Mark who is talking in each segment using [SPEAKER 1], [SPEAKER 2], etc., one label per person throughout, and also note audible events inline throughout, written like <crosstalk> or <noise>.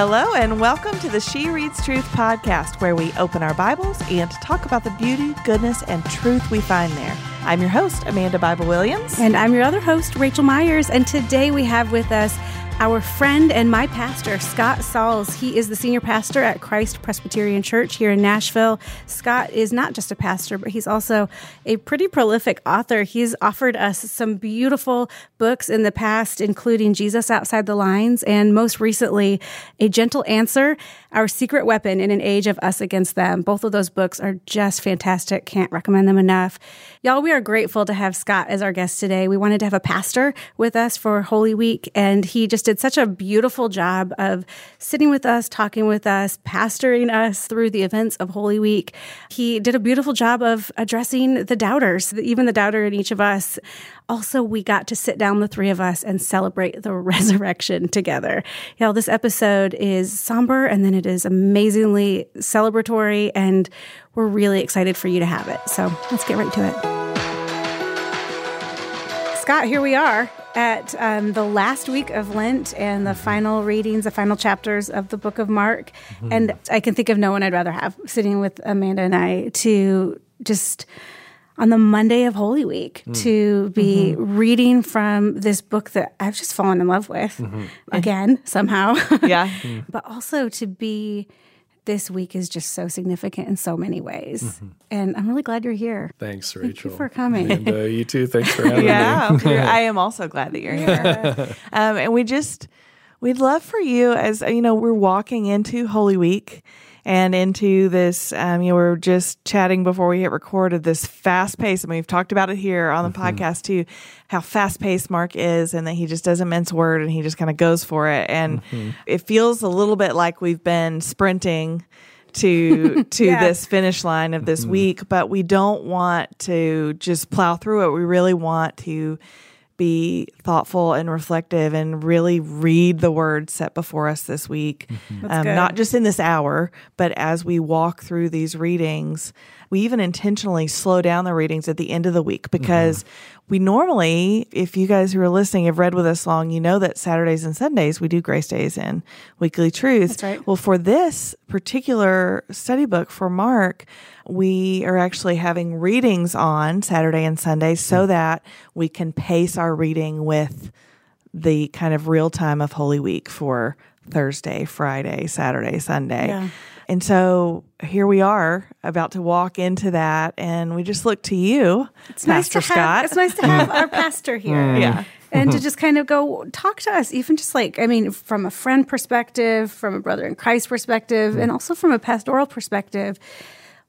[SPEAKER 1] Hello, and welcome to the She Reads Truth podcast, where we open our Bibles and talk about the beauty, goodness, and truth we find there. I'm your host, Amanda Bible Williams.
[SPEAKER 2] And I'm your other host, Rachel Myers. And today we have with us our friend and my pastor, Scott Sauls. He is the senior pastor at Christ Presbyterian Church here in Nashville. Scott is not just a pastor, but he's also a pretty prolific author. He's offered us some beautiful books in the past, including Jesus Outside the Lines, and most recently, A Gentle Answer Our Secret Weapon in an Age of Us Against Them. Both of those books are just fantastic. Can't recommend them enough. Y'all, we are grateful to have Scott as our guest today. We wanted to have a pastor with us for Holy Week, and he just did such a beautiful job of sitting with us, talking with us, pastoring us through the events of Holy Week. He did a beautiful job of addressing the doubters, even the doubter in each of us. Also, we got to sit down, the three of us, and celebrate the <laughs> resurrection together. You know, this episode is somber and then it is amazingly celebratory, and we're really excited for you to have it. So let's get right to it. Scott, here we are at um, the last week of Lent and the final readings, the final chapters of the book of Mark. Mm-hmm. And I can think of no one I'd rather have sitting with Amanda and I to just on the Monday of Holy Week mm. to be mm-hmm. reading from this book that I've just fallen in love with mm-hmm. again, somehow.
[SPEAKER 1] Yeah. <laughs>
[SPEAKER 2] but also to be this week is just so significant in so many ways. Mm-hmm. And I'm really glad you're here.
[SPEAKER 3] Thanks, Rachel.
[SPEAKER 2] Thank you for coming.
[SPEAKER 3] And uh, you too. Thanks for <laughs> having
[SPEAKER 1] yeah, me. Yeah, <laughs> I am also glad that you're here. um, and we just, we'd love for you as, you know, we're walking into Holy Week and into this. Um, you know, we are just chatting before we hit recorded this fast pace, and we've talked about it here on the mm-hmm. podcast too, how fast paced Mark is, and that he just doesn't mince word and he just kind of goes for it, and mm-hmm. it feels a little bit like we've been sprinting to <laughs> to yeah. this finish line of this mm-hmm. week, but we don't want to just plow through it. We really want to be thoughtful and reflective and really read the word set before us this week.
[SPEAKER 2] Mm-hmm. Um,
[SPEAKER 1] not just in this hour, but as we walk through these readings, we even intentionally slow down the readings at the end of the week because mm-hmm. we normally, if you guys who are listening have read with us long, you know that Saturdays and Sundays we do grace days and weekly truths.
[SPEAKER 2] That's right.
[SPEAKER 1] Well, for this particular study book for Mark, we are actually having readings on Saturday and Sunday so mm-hmm. that we can pace our reading with the kind of real time of Holy Week for Thursday, Friday, Saturday, Sunday. Yeah. And so here we are about to walk into that, and we just look to you,
[SPEAKER 2] it's
[SPEAKER 1] Pastor
[SPEAKER 2] nice to
[SPEAKER 1] Scott.
[SPEAKER 2] Have, it's nice to have our <laughs> pastor here.
[SPEAKER 1] Mm. Yeah.
[SPEAKER 2] and to just kind of go talk to us, even just like, I mean, from a friend perspective, from a brother in Christ perspective, mm. and also from a pastoral perspective.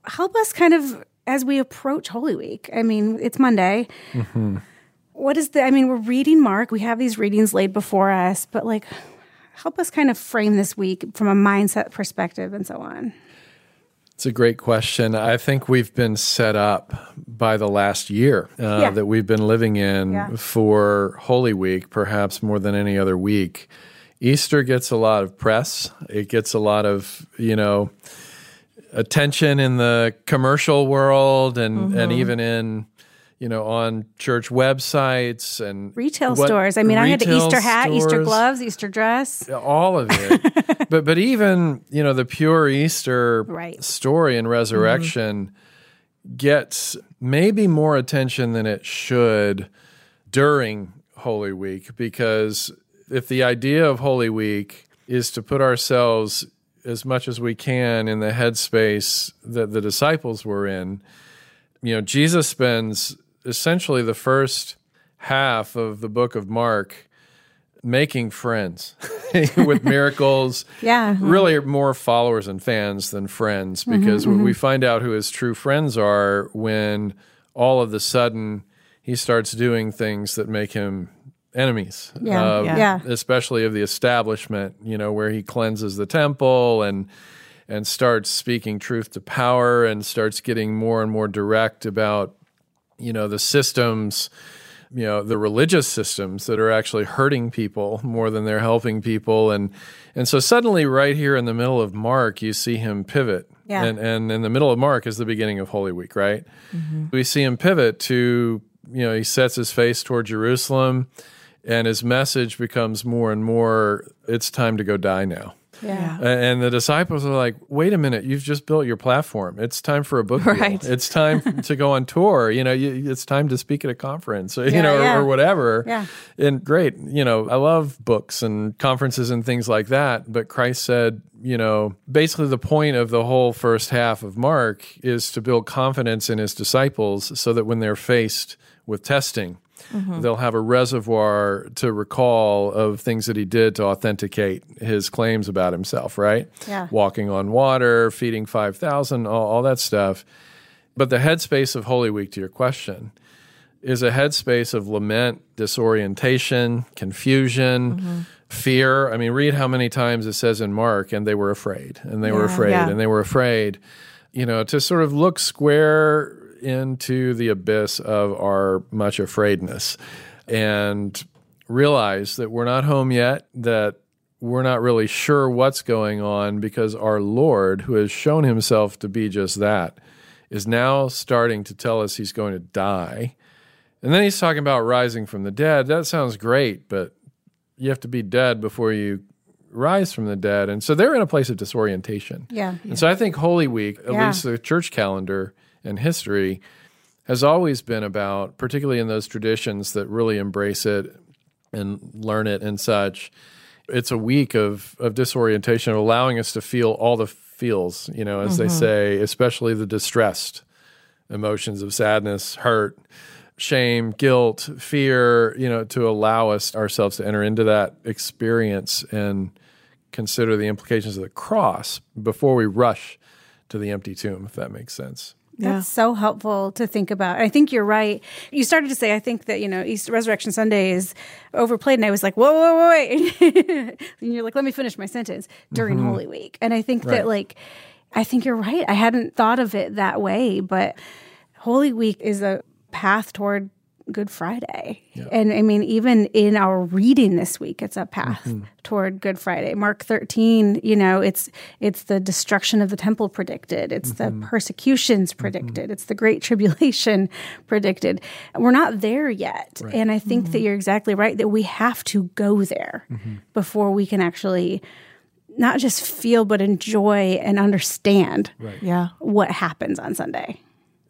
[SPEAKER 2] Help us kind of as we approach Holy Week. I mean, it's Monday. Mm-hmm. What is the, I mean, we're reading Mark, we have these readings laid before us, but like, help us kind of frame this week from a mindset perspective and so on.
[SPEAKER 3] It's a great question. I think we've been set up by the last year uh, yeah. that we've been living in yeah. for Holy Week, perhaps more than any other week. Easter gets a lot of press. It gets a lot of, you know, attention in the commercial world and, mm-hmm. and even in you know, on church websites and
[SPEAKER 2] retail what, stores. I mean, I had the Easter hat, stores, Easter gloves, Easter dress,
[SPEAKER 3] all of it. <laughs> but but even you know the pure Easter
[SPEAKER 2] right.
[SPEAKER 3] story and resurrection mm-hmm. gets maybe more attention than it should during Holy Week because if the idea of Holy Week is to put ourselves as much as we can in the headspace that the disciples were in, you know, Jesus spends essentially the first half of the book of Mark making friends <laughs> with miracles. <laughs>
[SPEAKER 2] yeah.
[SPEAKER 3] Really more followers and fans than friends mm-hmm, because mm-hmm, mm-hmm. we find out who his true friends are when all of the sudden he starts doing things that make him enemies.
[SPEAKER 2] Yeah, uh, yeah.
[SPEAKER 3] Especially of the establishment, you know, where he cleanses the temple and and starts speaking truth to power and starts getting more and more direct about you know the systems you know the religious systems that are actually hurting people more than they're helping people and and so suddenly right here in the middle of mark you see him pivot
[SPEAKER 2] yeah.
[SPEAKER 3] and and in the middle of mark is the beginning of holy week right mm-hmm. we see him pivot to you know he sets his face toward jerusalem and his message becomes more and more it's time to go die now
[SPEAKER 2] Yeah.
[SPEAKER 3] And the disciples are like, wait a minute, you've just built your platform. It's time for a book deal.
[SPEAKER 1] Right.
[SPEAKER 3] It's time <laughs> to go on tour. You know, you, it's time to speak at a conference, you
[SPEAKER 2] Yeah,
[SPEAKER 3] know, or, or whatever.
[SPEAKER 2] Yeah.
[SPEAKER 3] And great, you know, I love books and conferences and things like that. But Christ said, you know, basically the point of the whole first half of Mark is to build confidence in his disciples so that when they're faced with testing, Mm-hmm. they'll have a reservoir to recall of things that he did to authenticate his claims about himself, right?
[SPEAKER 2] Yeah.
[SPEAKER 3] Walking on water, feeding 5,000, all, all that stuff. But the headspace of Holy Week, to your question, is a headspace of lament, disorientation, confusion, mm-hmm. fear. I mean, read how many times it says in Mark, and they were afraid, and they were afraid,
[SPEAKER 1] Yeah.
[SPEAKER 3] and they were afraid. You know, to sort of look square into the abyss of our much afraidness and realize that we're not home yet, that we're not really sure what's going on because our Lord, who has shown himself to be just that, is now starting to tell us he's going to die. And then he's talking about rising from the dead. That sounds great, but you have to be dead before you rise from the dead. And so they're in a place of disorientation.
[SPEAKER 2] Yeah.
[SPEAKER 3] And so I think Holy Week, at
[SPEAKER 2] Yeah.
[SPEAKER 3] least the church calendar and history, has always been about, particularly in those traditions that really embrace it and learn it and such. It's a week of, of disorientation, of allowing us to feel all the feels, you know, as they mm-hmm. say, especially the distressed emotions of sadness, hurt, shame, guilt, fear, you know, to allow us ourselves to enter into that experience and consider the implications of the cross before we rush to the empty tomb, if that makes sense.
[SPEAKER 2] That's so helpful to think about. I think you're right. You started to say, I think that, you know, Easter Resurrection Sunday is overplayed. And I was like, whoa, whoa, whoa, wait. <laughs> and you're like, let me finish my sentence during mm-hmm. Holy Week. And I think
[SPEAKER 3] Right.
[SPEAKER 2] that, like, I think you're right. I hadn't thought of it that way, but Holy Week is a path toward Good Friday. And I mean, even in our reading this week, it's a path mm-hmm. toward Good Friday. Mark 13, you know, it's it's the destruction of the temple predicted. It's the mm-hmm. persecutions mm-hmm. predicted. It's the great <laughs> tribulation predicted. We're not there yet. And I think that you're exactly right that we have to go there before we can actually not just feel but enjoy and understand
[SPEAKER 1] Yeah.
[SPEAKER 2] what happens on Sunday.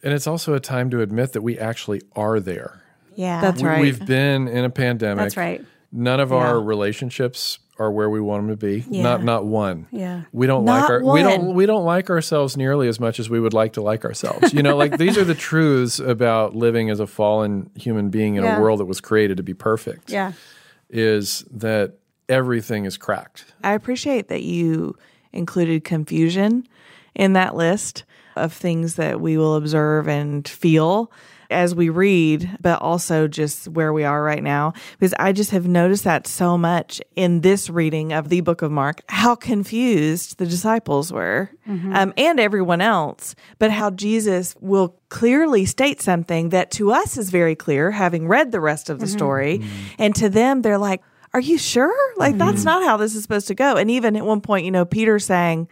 [SPEAKER 3] And it's also a time to admit that we actually are there.
[SPEAKER 2] Yeah.
[SPEAKER 1] That's right.
[SPEAKER 3] We've been in a pandemic.
[SPEAKER 2] That's right.
[SPEAKER 3] None of our relationships are where we want them to be.
[SPEAKER 2] Yeah.
[SPEAKER 3] Not not one.
[SPEAKER 2] Yeah.
[SPEAKER 3] We don't
[SPEAKER 1] Not
[SPEAKER 3] like our we don't we don't like ourselves nearly as much as we would like to like ourselves. You know, like these are the <laughs> truths about living as a fallen human being in
[SPEAKER 2] Yeah.
[SPEAKER 3] a world that was created to be perfect.
[SPEAKER 2] Yeah.
[SPEAKER 3] Is that everything is cracked.
[SPEAKER 1] I appreciate that you included confusion in that list of things that we will observe and feel as we read, but also just where we are right now. Because I just have noticed that so much in this reading of the book of Mark, how confused the disciples were mm-hmm. um, and everyone else, but how Jesus will clearly state something that to us is very clear, having read the rest of the mm-hmm. story. Mm-hmm. And to them, they're like, are you sure? Like, that's not how this is supposed to go. And even at one point, you know, Peter saying,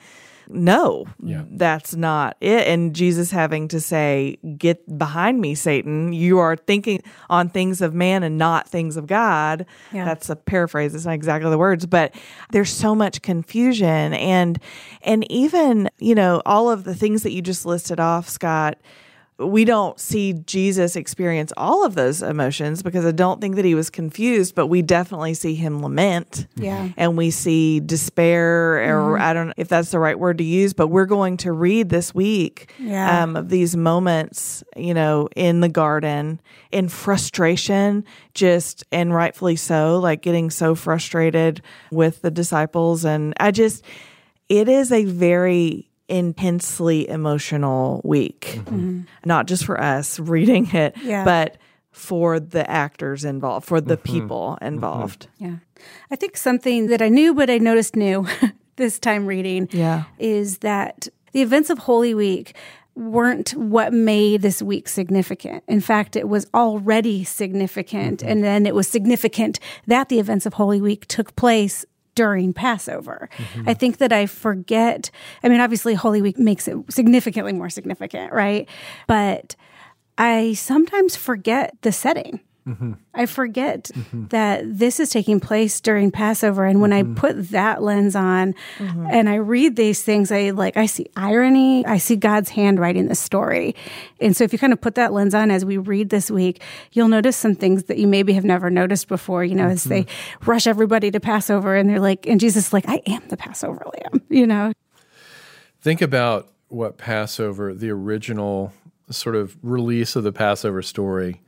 [SPEAKER 1] no,
[SPEAKER 3] Yeah.
[SPEAKER 1] that's not it. And Jesus having to say, Get behind me, Satan. You are thinking on things of man and not things of God.
[SPEAKER 2] Yeah.
[SPEAKER 1] That's a paraphrase. It's not exactly the words, but there's so much confusion. And, and even, you know, all of the things that you just listed off, Scott, we don't see Jesus experience all of those emotions because I don't think that he was confused, but we definitely see him lament.
[SPEAKER 2] Yeah.
[SPEAKER 1] And we see despair, or I don't know if that's the right word to use, but we're going to read this week
[SPEAKER 2] Yeah.
[SPEAKER 1] um, of these moments, you know, in the garden in frustration, just and rightfully so, like getting so frustrated with the disciples. And I just, it is a very intensely emotional week, mm-hmm. not just for us reading it,
[SPEAKER 2] Yeah.
[SPEAKER 1] but for the actors involved, for the mm-hmm. people mm-hmm. involved.
[SPEAKER 2] Yeah. I think something that I knew, but I noticed new <laughs> this time reading
[SPEAKER 1] Yeah.
[SPEAKER 2] is that the events of Holy Week weren't what made this week significant. In fact, it was already significant. And then it was significant that the events of Holy Week took place during Passover. Mm-hmm. I think that I forget. I mean, obviously, Holy Week makes it significantly more significant, right? But I sometimes forget the setting I forget mm-hmm. that this is taking place during Passover. And when I mm-hmm. put that lens on mm-hmm. and I read these things, I like, I see irony. I see God's hand writing the story. And so if you kind of put that lens on as we read this week, you'll notice some things that you maybe have never noticed before, you know, as they rush everybody to Passover and they're like, and Jesus is like, I am the Passover lamb, you know?
[SPEAKER 3] Think about what Passover, the original sort of release of the Passover story,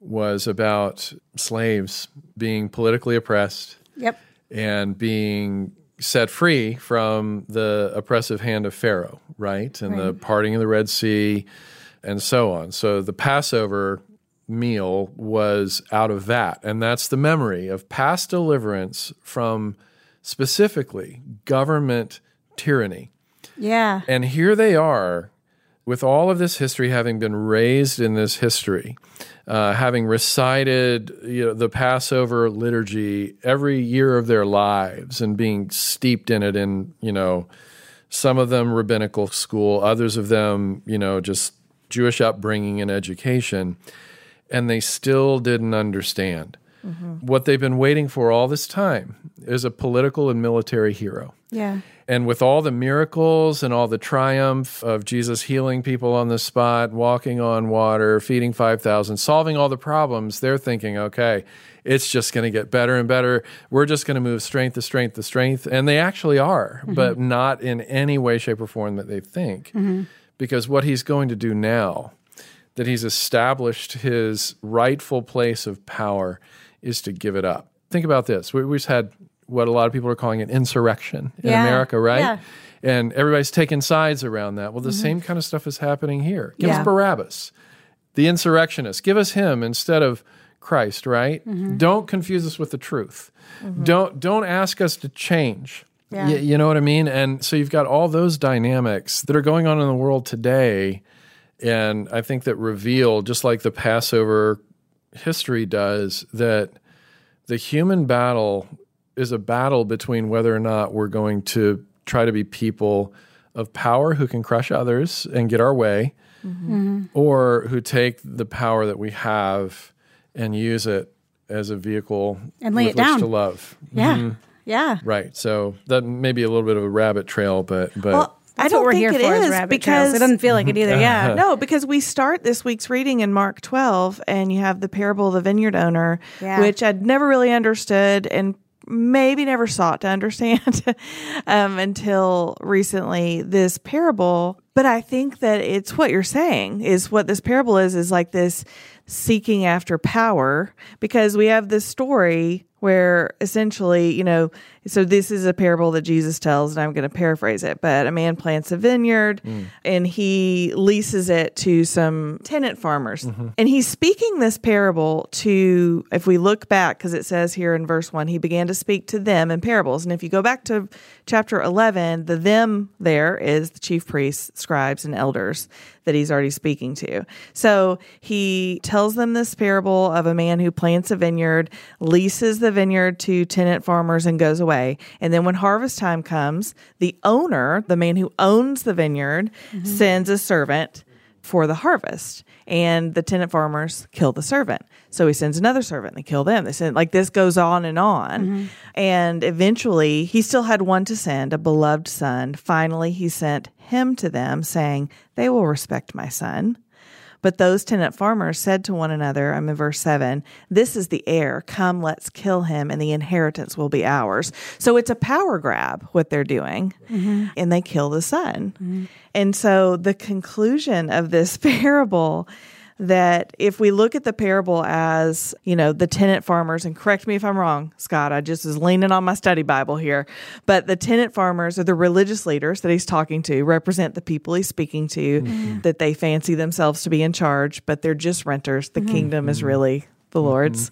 [SPEAKER 3] was about slaves being politically oppressed
[SPEAKER 2] Yep.
[SPEAKER 3] and being set free from the oppressive hand of Pharaoh, right? And the parting of the Red Sea and so on. So the Passover meal was out of that. And that's the memory of past deliverance from specifically government tyranny.
[SPEAKER 2] Yeah.
[SPEAKER 3] And here they are, with all of this history having been raised in this history, uh, having recited you know, the Passover liturgy every year of their lives and being steeped in it in, you know, some of them rabbinical school, others of them, you know, just Jewish upbringing and education. And they still didn't understand. What they've been waiting for all this time is a political and military hero.
[SPEAKER 2] Yeah.
[SPEAKER 3] And with all the miracles and all the triumph of Jesus healing people on the spot, walking on water, feeding 5,000, solving all the problems, they're thinking, okay, it's just going to get better and better. We're just going to move strength to strength to strength. And they actually are, mm-hmm. but not in any way, shape, or form that they think. Mm-hmm. Because what he's going to do now, that he's established his rightful place of power, is to give it up. Think about this. We, we just had what a lot of people are calling an insurrection in
[SPEAKER 2] Yeah.
[SPEAKER 3] America, right?
[SPEAKER 2] Yeah.
[SPEAKER 3] And everybody's taking sides around that. Well, the mm-hmm. same kind of stuff is happening here. Give
[SPEAKER 2] Yeah.
[SPEAKER 3] us Barabbas, the insurrectionist. Give us him instead of Christ, right? Mm-hmm. Don't confuse us with the truth. Mm-hmm. Don't don't ask us to change.
[SPEAKER 2] Yeah.
[SPEAKER 3] Y- you know what I mean? And so you've got all those dynamics that are going on in the world today. And I think that reveal, just like the Passover history does, that the human battle is a battle between whether or not we're going to try to be people of power who can crush others and get our way, mm-hmm. or who take the power that we have and use it as a vehicle
[SPEAKER 2] And lay
[SPEAKER 3] with
[SPEAKER 2] it down.
[SPEAKER 3] which to love.
[SPEAKER 2] Yeah. Mm-hmm. Yeah.
[SPEAKER 3] Right. So that may be a little bit of a rabbit trail, but but
[SPEAKER 1] Well, I
[SPEAKER 2] That's
[SPEAKER 1] don't
[SPEAKER 2] what we're
[SPEAKER 1] think
[SPEAKER 2] here
[SPEAKER 1] it
[SPEAKER 2] for
[SPEAKER 1] is
[SPEAKER 2] is
[SPEAKER 1] because
[SPEAKER 2] trails. It doesn't feel like it either. Yeah. <laughs>
[SPEAKER 1] no, because we start this week's reading in Mark 12, and you have the parable of the vineyard owner,
[SPEAKER 2] Yeah.
[SPEAKER 1] which I'd never really understood and maybe never sought to understand <laughs> um, until recently. This parable, but I think that it's what you're saying is what this parable is is like this seeking after power because we have this story where essentially, you know, so this is a parable that Jesus tells, and I'm going to paraphrase it, but a man plants a vineyard mm. and he leases it to some tenant farmers. Mm-hmm. And he's speaking this parable to, if we look back, because it says here in verse one, he began to speak to them in parables. And if you go back to chapter 11, the them there is the chief priests, scribes, and elders that he's already speaking to. So he tells them this parable of a man who plants a vineyard, leases the vineyard to tenant farmers, and goes away. And then when harvest time comes, the owner, the man who owns the vineyard, mm-hmm. sends a servant for the harvest. And the tenant farmers kill the servant. So he sends another servant, they kill them. They send like this goes on and on. Mm-hmm. And eventually he still had one to send, a beloved son. Finally he sent him to them, saying, They will respect my son. But those tenant farmers said to one another, I'm in verse 7, This is the heir. Come, let's kill him, and the inheritance will be ours. So it's a power grab, what they're doing. Mm-hmm. And they kill the son. Mm-hmm. And so the conclusion of this <laughs> parable that if we look at the parable as, you know, the tenant farmers, and correct me if I'm wrong, Scott, I just was leaning on my study Bible here, but the tenant farmers are the religious leaders that he's talking to, represent the people he's speaking to, mm-hmm. that they fancy themselves to be in charge, but they're just renters. The mm-hmm. kingdom is mm-hmm. really the mm-hmm. Lord's.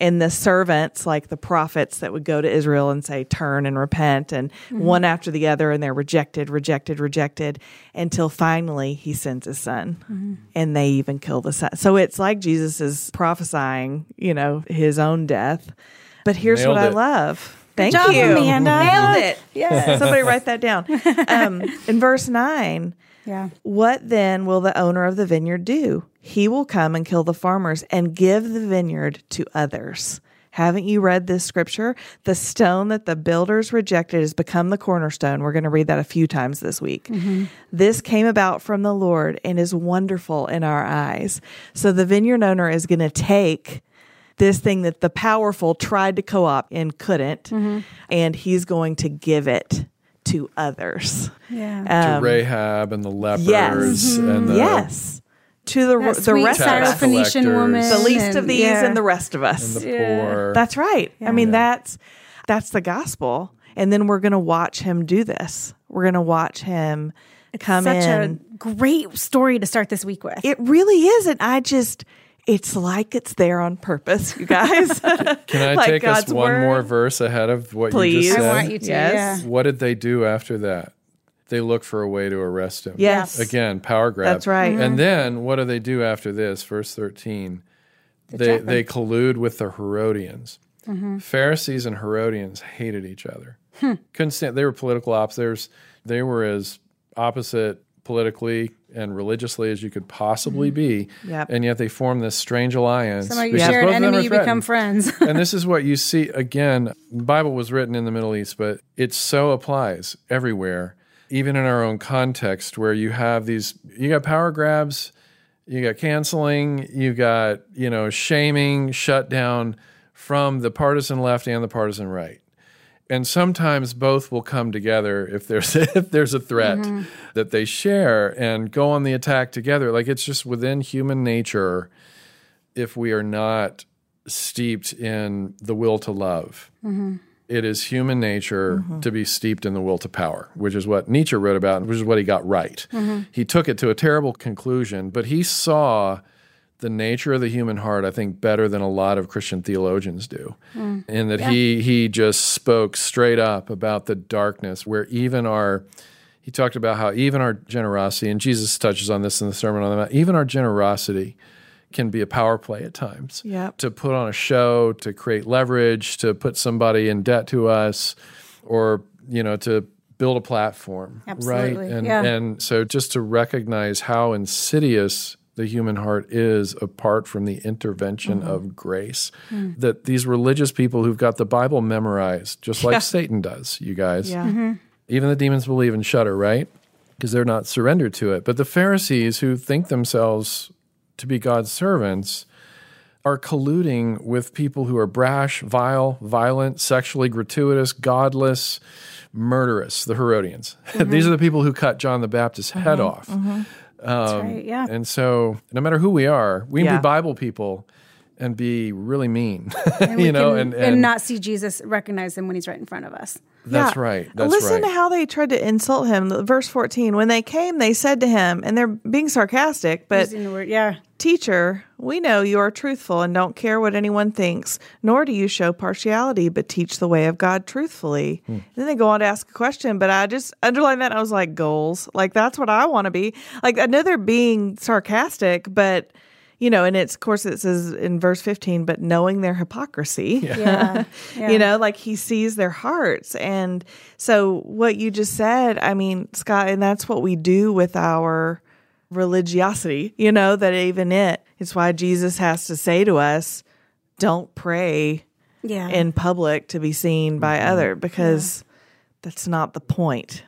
[SPEAKER 1] And the servants, like the prophets that would go to Israel and say, turn and repent, and mm-hmm. one after the other, and they're rejected, rejected, rejected, until finally he sends his son. Mm-hmm. And they even kill the son. So it's like Jesus is prophesying, you know, his own death. But here's
[SPEAKER 3] Nailed
[SPEAKER 1] what I love. Thank
[SPEAKER 2] job,
[SPEAKER 1] you.
[SPEAKER 2] Amanda.
[SPEAKER 1] Nailed it. Yeah. <laughs> Somebody write that down. <laughs> Um, in verse 9,
[SPEAKER 2] Yeah.
[SPEAKER 1] what then will the owner of the vineyard do? He will come and kill the farmers and give the vineyard to others. Haven't you read this scripture? The stone that the builders rejected has become the cornerstone. We're going to read that a few times this week. Mm-hmm. This came about from the Lord and is wonderful in our eyes. So the vineyard owner is going to take this thing that the powerful tried to co op and couldn't, mm-hmm. and he's going to give it to others.
[SPEAKER 2] Yeah.
[SPEAKER 3] Um, to Rahab and the lepers yes. and the
[SPEAKER 1] yes to the
[SPEAKER 2] that
[SPEAKER 1] the rest
[SPEAKER 2] of us, Phoenician woman,
[SPEAKER 1] the least and, of these, yeah. and the rest of us.
[SPEAKER 3] And the yeah. poor.
[SPEAKER 1] That's right. Yeah. I mean, that's that's the gospel. And then we're going to watch him do this. We're going to watch him come in.
[SPEAKER 2] it's
[SPEAKER 1] come
[SPEAKER 2] such
[SPEAKER 1] in.
[SPEAKER 2] a great story to start this week with.
[SPEAKER 1] It really is, and I just. It's like it's there on purpose, you guys. <laughs>
[SPEAKER 3] Can I like take God's us one word? more verse ahead of what
[SPEAKER 1] Please.
[SPEAKER 3] you just said?
[SPEAKER 2] I want you to. Yes.
[SPEAKER 3] What did they do after that? They look for a way to arrest him.
[SPEAKER 1] Yes.
[SPEAKER 3] Again, power grab.
[SPEAKER 1] That's right.
[SPEAKER 3] Mm-hmm. And then what do they do after this? Verse 13. The they, they collude with the Herodians. Mm-hmm. Pharisees and Herodians hated each other. Hmm. Couldn't stand. They were political opposites. They were as opposite politically and religiously as you could possibly mm-hmm. be.
[SPEAKER 1] Yep.
[SPEAKER 3] And yet they form this strange alliance.
[SPEAKER 2] You share an enemy, you become friends. <laughs>
[SPEAKER 3] and this is what you see again. Bible was written in the Middle East, but it so applies everywhere even in our own context where you have these you got power grabs you got canceling you got you know shaming shutdown from the partisan left and the partisan right. And sometimes both will come together if there's <laughs> if there's a threat mm-hmm. that they share and go on the attack together. Like it's just within human nature if we are not steeped in the will to love. Mm-hmm it is human nature mm-hmm. to be steeped in the will to power, which is what Nietzsche wrote about, which is what he got right. Mm-hmm. He took it to a terrible conclusion, but he saw the nature of the human heart, I think, better than a lot of Christian theologians do. Mm. In that yeah. he he just spoke straight up about the darkness where even our he talked about how even our generosity, and Jesus touches on this in the Sermon on the Mount, even our generosity can be a power play at times.
[SPEAKER 1] Yep.
[SPEAKER 3] To put on a show, to create leverage, to put somebody in debt to us, or you know, to build a platform.
[SPEAKER 2] Absolutely.
[SPEAKER 3] Right. And
[SPEAKER 2] yeah.
[SPEAKER 3] and so just to recognize how insidious the human heart is apart from the intervention mm-hmm. of grace. Mm. That these religious people who've got the Bible memorized, just like yeah. Satan does, you guys.
[SPEAKER 1] Yeah. Mm-hmm.
[SPEAKER 3] Even the demons believe and shudder, right? Because they're not surrendered to it. But the Pharisees who think themselves to be God's servants are colluding with people who are brash, vile, violent, sexually gratuitous, godless, murderous, the Herodians. <laughs> Mm-hmm. These are the people who cut John the Baptist's mm-hmm. head off.
[SPEAKER 2] Mm-hmm. Um, right, yeah.
[SPEAKER 3] And so, no matter who we are, we can yeah. be Bible people and be really mean, <laughs> you know,
[SPEAKER 2] can,
[SPEAKER 3] and, and,
[SPEAKER 2] and, not see Jesus, recognize him when he's right in front of us.
[SPEAKER 3] That's yeah. right. That's
[SPEAKER 1] Listen
[SPEAKER 3] right.
[SPEAKER 1] to how they tried to insult him. Verse 14, when they came, they said to him, and they're being sarcastic, but
[SPEAKER 2] word, yeah.
[SPEAKER 1] Teacher, we know you are truthful and don't care what anyone thinks, nor do you show partiality, but teach the way of God truthfully. Hmm. Then they go on to ask a question, but I just underlined that. I was like, goals. Like, that's what I want to be. Like, I know they're being sarcastic, but you know, and it's of course it says in verse 15, but knowing their hypocrisy,
[SPEAKER 2] yeah. <laughs> yeah.
[SPEAKER 1] yeah. you know, like he sees their hearts. And so what you just said, I mean, Scott, and that's what we do with our religiosity, you know, that even it, it's why Jesus has to say to us, don't pray
[SPEAKER 2] yeah.
[SPEAKER 1] in public to be seen by mm-hmm. other because yeah. that's not the point.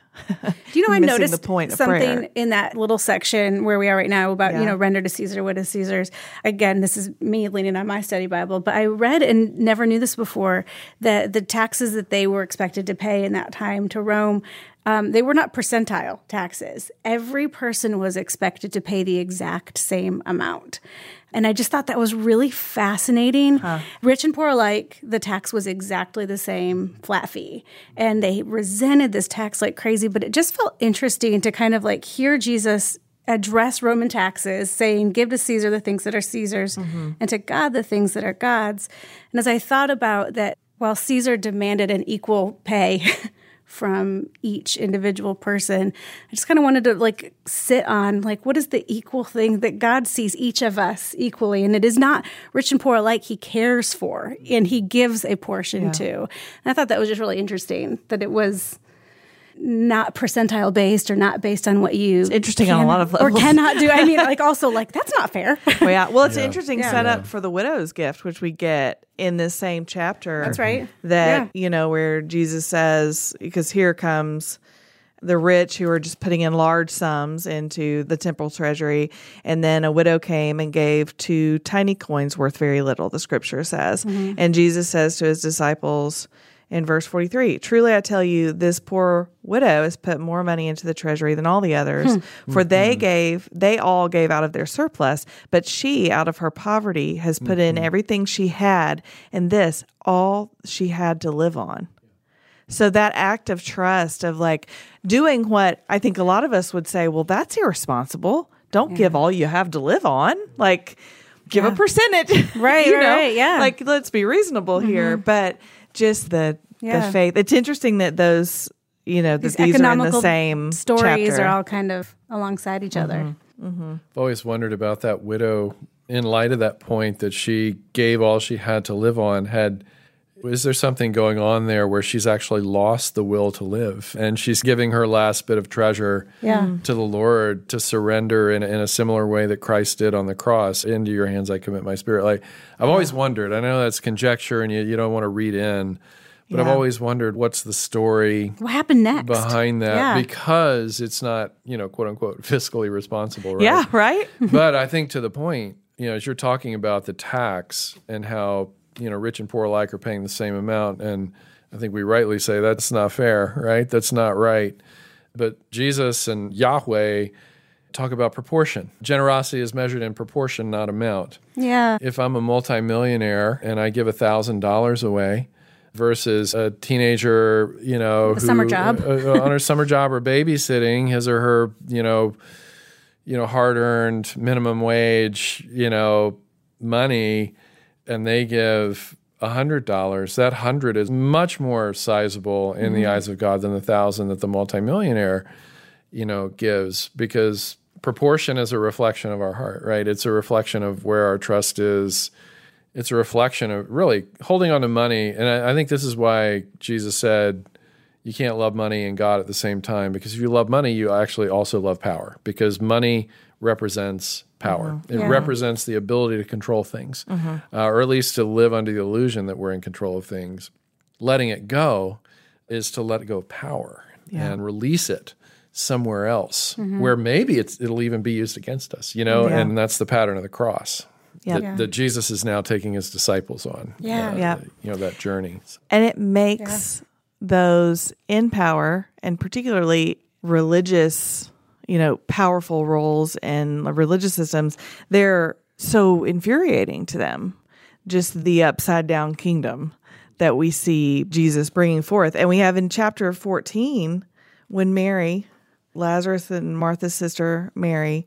[SPEAKER 2] Do you know I noticed the point something in that little section where we are right now about yeah. you know render to Caesar what is Caesar's. Again, this is me leaning on my study Bible, but I read and never knew this before that the taxes that they were expected to pay in that time to Rome um, they were not percentile taxes. Every person was expected to pay the exact same amount. And I just thought that was really fascinating. Huh. Rich and poor alike, the tax was exactly the same flat fee. And they resented this tax like crazy, but it just felt interesting to kind of like hear Jesus address Roman taxes, saying, Give to Caesar the things that are Caesar's, mm-hmm. and to God the things that are God's. And as I thought about that, while Caesar demanded an equal pay, <laughs> from each individual person. I just kind of wanted to like sit on like what is the equal thing that God sees each of us equally and it is not rich and poor alike he cares for and he gives a portion yeah. to. And I thought that was just really interesting that it was not percentile based or not based on what you. It's
[SPEAKER 1] interesting on a lot of
[SPEAKER 2] Or cannot do. I mean, <laughs> like also like that's not fair.
[SPEAKER 1] Well, yeah. Well, it's an
[SPEAKER 3] Yeah.
[SPEAKER 1] interesting
[SPEAKER 2] Yeah.
[SPEAKER 1] setup for the widow's gift, which we get in this same chapter.
[SPEAKER 2] That's right.
[SPEAKER 1] That,
[SPEAKER 2] Yeah.
[SPEAKER 1] you know, where Jesus says, because here comes the rich who are just putting in large sums into the temple treasury. And then a widow came and gave two tiny coins worth very little, the scripture says. Mm-hmm. And Jesus says to his disciples, in verse 43 Truly I tell you, this poor widow has put more money into the treasury than all the others, hmm. for they mm-hmm. gave, they all gave out of their surplus, but she, out of her poverty, has put in mm-hmm. everything she had, and this, all she had to live on. So that act of trust, of like doing what I think a lot of us would say, well, that's irresponsible. Don't give all you have to live on. Like, give a percentage. <laughs>
[SPEAKER 2] Right,
[SPEAKER 1] you
[SPEAKER 2] right,
[SPEAKER 1] know?
[SPEAKER 2] right, yeah.
[SPEAKER 1] Like, let's be reasonable here. Mm-hmm. But just the
[SPEAKER 2] Yeah.
[SPEAKER 1] the faith. It's interesting that those, you know, that
[SPEAKER 2] These
[SPEAKER 1] these, are in the
[SPEAKER 2] economical
[SPEAKER 1] same
[SPEAKER 2] Stories
[SPEAKER 1] chapter. Mm-hmm.
[SPEAKER 2] are all kind of alongside each other.
[SPEAKER 3] I've always wondered about that widow in light of that point that she gave all she had to live on. Had is there something going on there where she's actually lost the will to live and she's giving her last bit of treasure
[SPEAKER 2] Yeah. Mm.
[SPEAKER 3] to the Lord to surrender in, in a similar way that Christ did on the cross? Into your hands I commit my spirit. Like I've always wondered. I know that's conjecture and you, you don't want to read in, but I've always wondered what's the story
[SPEAKER 2] What happened next?
[SPEAKER 3] behind that
[SPEAKER 2] Yeah.
[SPEAKER 3] because it's not you know quote unquote <laughs> fiscally responsible right
[SPEAKER 1] Yeah, right? <laughs>
[SPEAKER 3] but I think to the point, you know, as you're talking about the tax and how, you know, rich and poor alike are paying the same amount. And I think we rightly say that's not fair, right? That's not right. But Jesus and Yahweh talk about proportion. Generosity is measured in proportion, not amount.
[SPEAKER 2] yeah.
[SPEAKER 3] If I'm a multimillionaire and I give a $1,000 away, versus a teenager, you know,
[SPEAKER 2] a summer job.
[SPEAKER 3] uh, on her summer job or babysitting his or her, you know, you know, hard earned minimum wage, you know, money, and they give a hundred dollars, that hundred is much more sizable in the mm-hmm. eyes of God than the thousand that the multimillionaire, you know, gives because proportion is a reflection of our heart, right? It's a reflection of where our trust is. It's a reflection of really holding on to money. And I, I think this is why Jesus said, you can't love money and God at the same time because if you love money, you actually also love power because money represents power. It
[SPEAKER 2] Yeah.
[SPEAKER 3] represents the ability to control things, uh, or at least to live under the illusion that we're in control of things. Letting it go is to let go of power and release it somewhere else where maybe it's, it'll even be used against us, you know,
[SPEAKER 1] Yeah.
[SPEAKER 3] and that's the pattern of the cross.
[SPEAKER 1] Yep.
[SPEAKER 3] That,
[SPEAKER 2] Yeah.
[SPEAKER 3] that Jesus is now taking his disciples on.
[SPEAKER 2] Yeah.
[SPEAKER 3] uh,
[SPEAKER 1] Yeah.
[SPEAKER 3] You know, that journey.
[SPEAKER 1] And it makes those in power and particularly religious, you know, powerful roles in religious systems, they're so infuriating to them. Just the upside down kingdom that we see Jesus bringing forth. And we have in chapter 14 when Mary, Lazarus and Martha's sister Mary,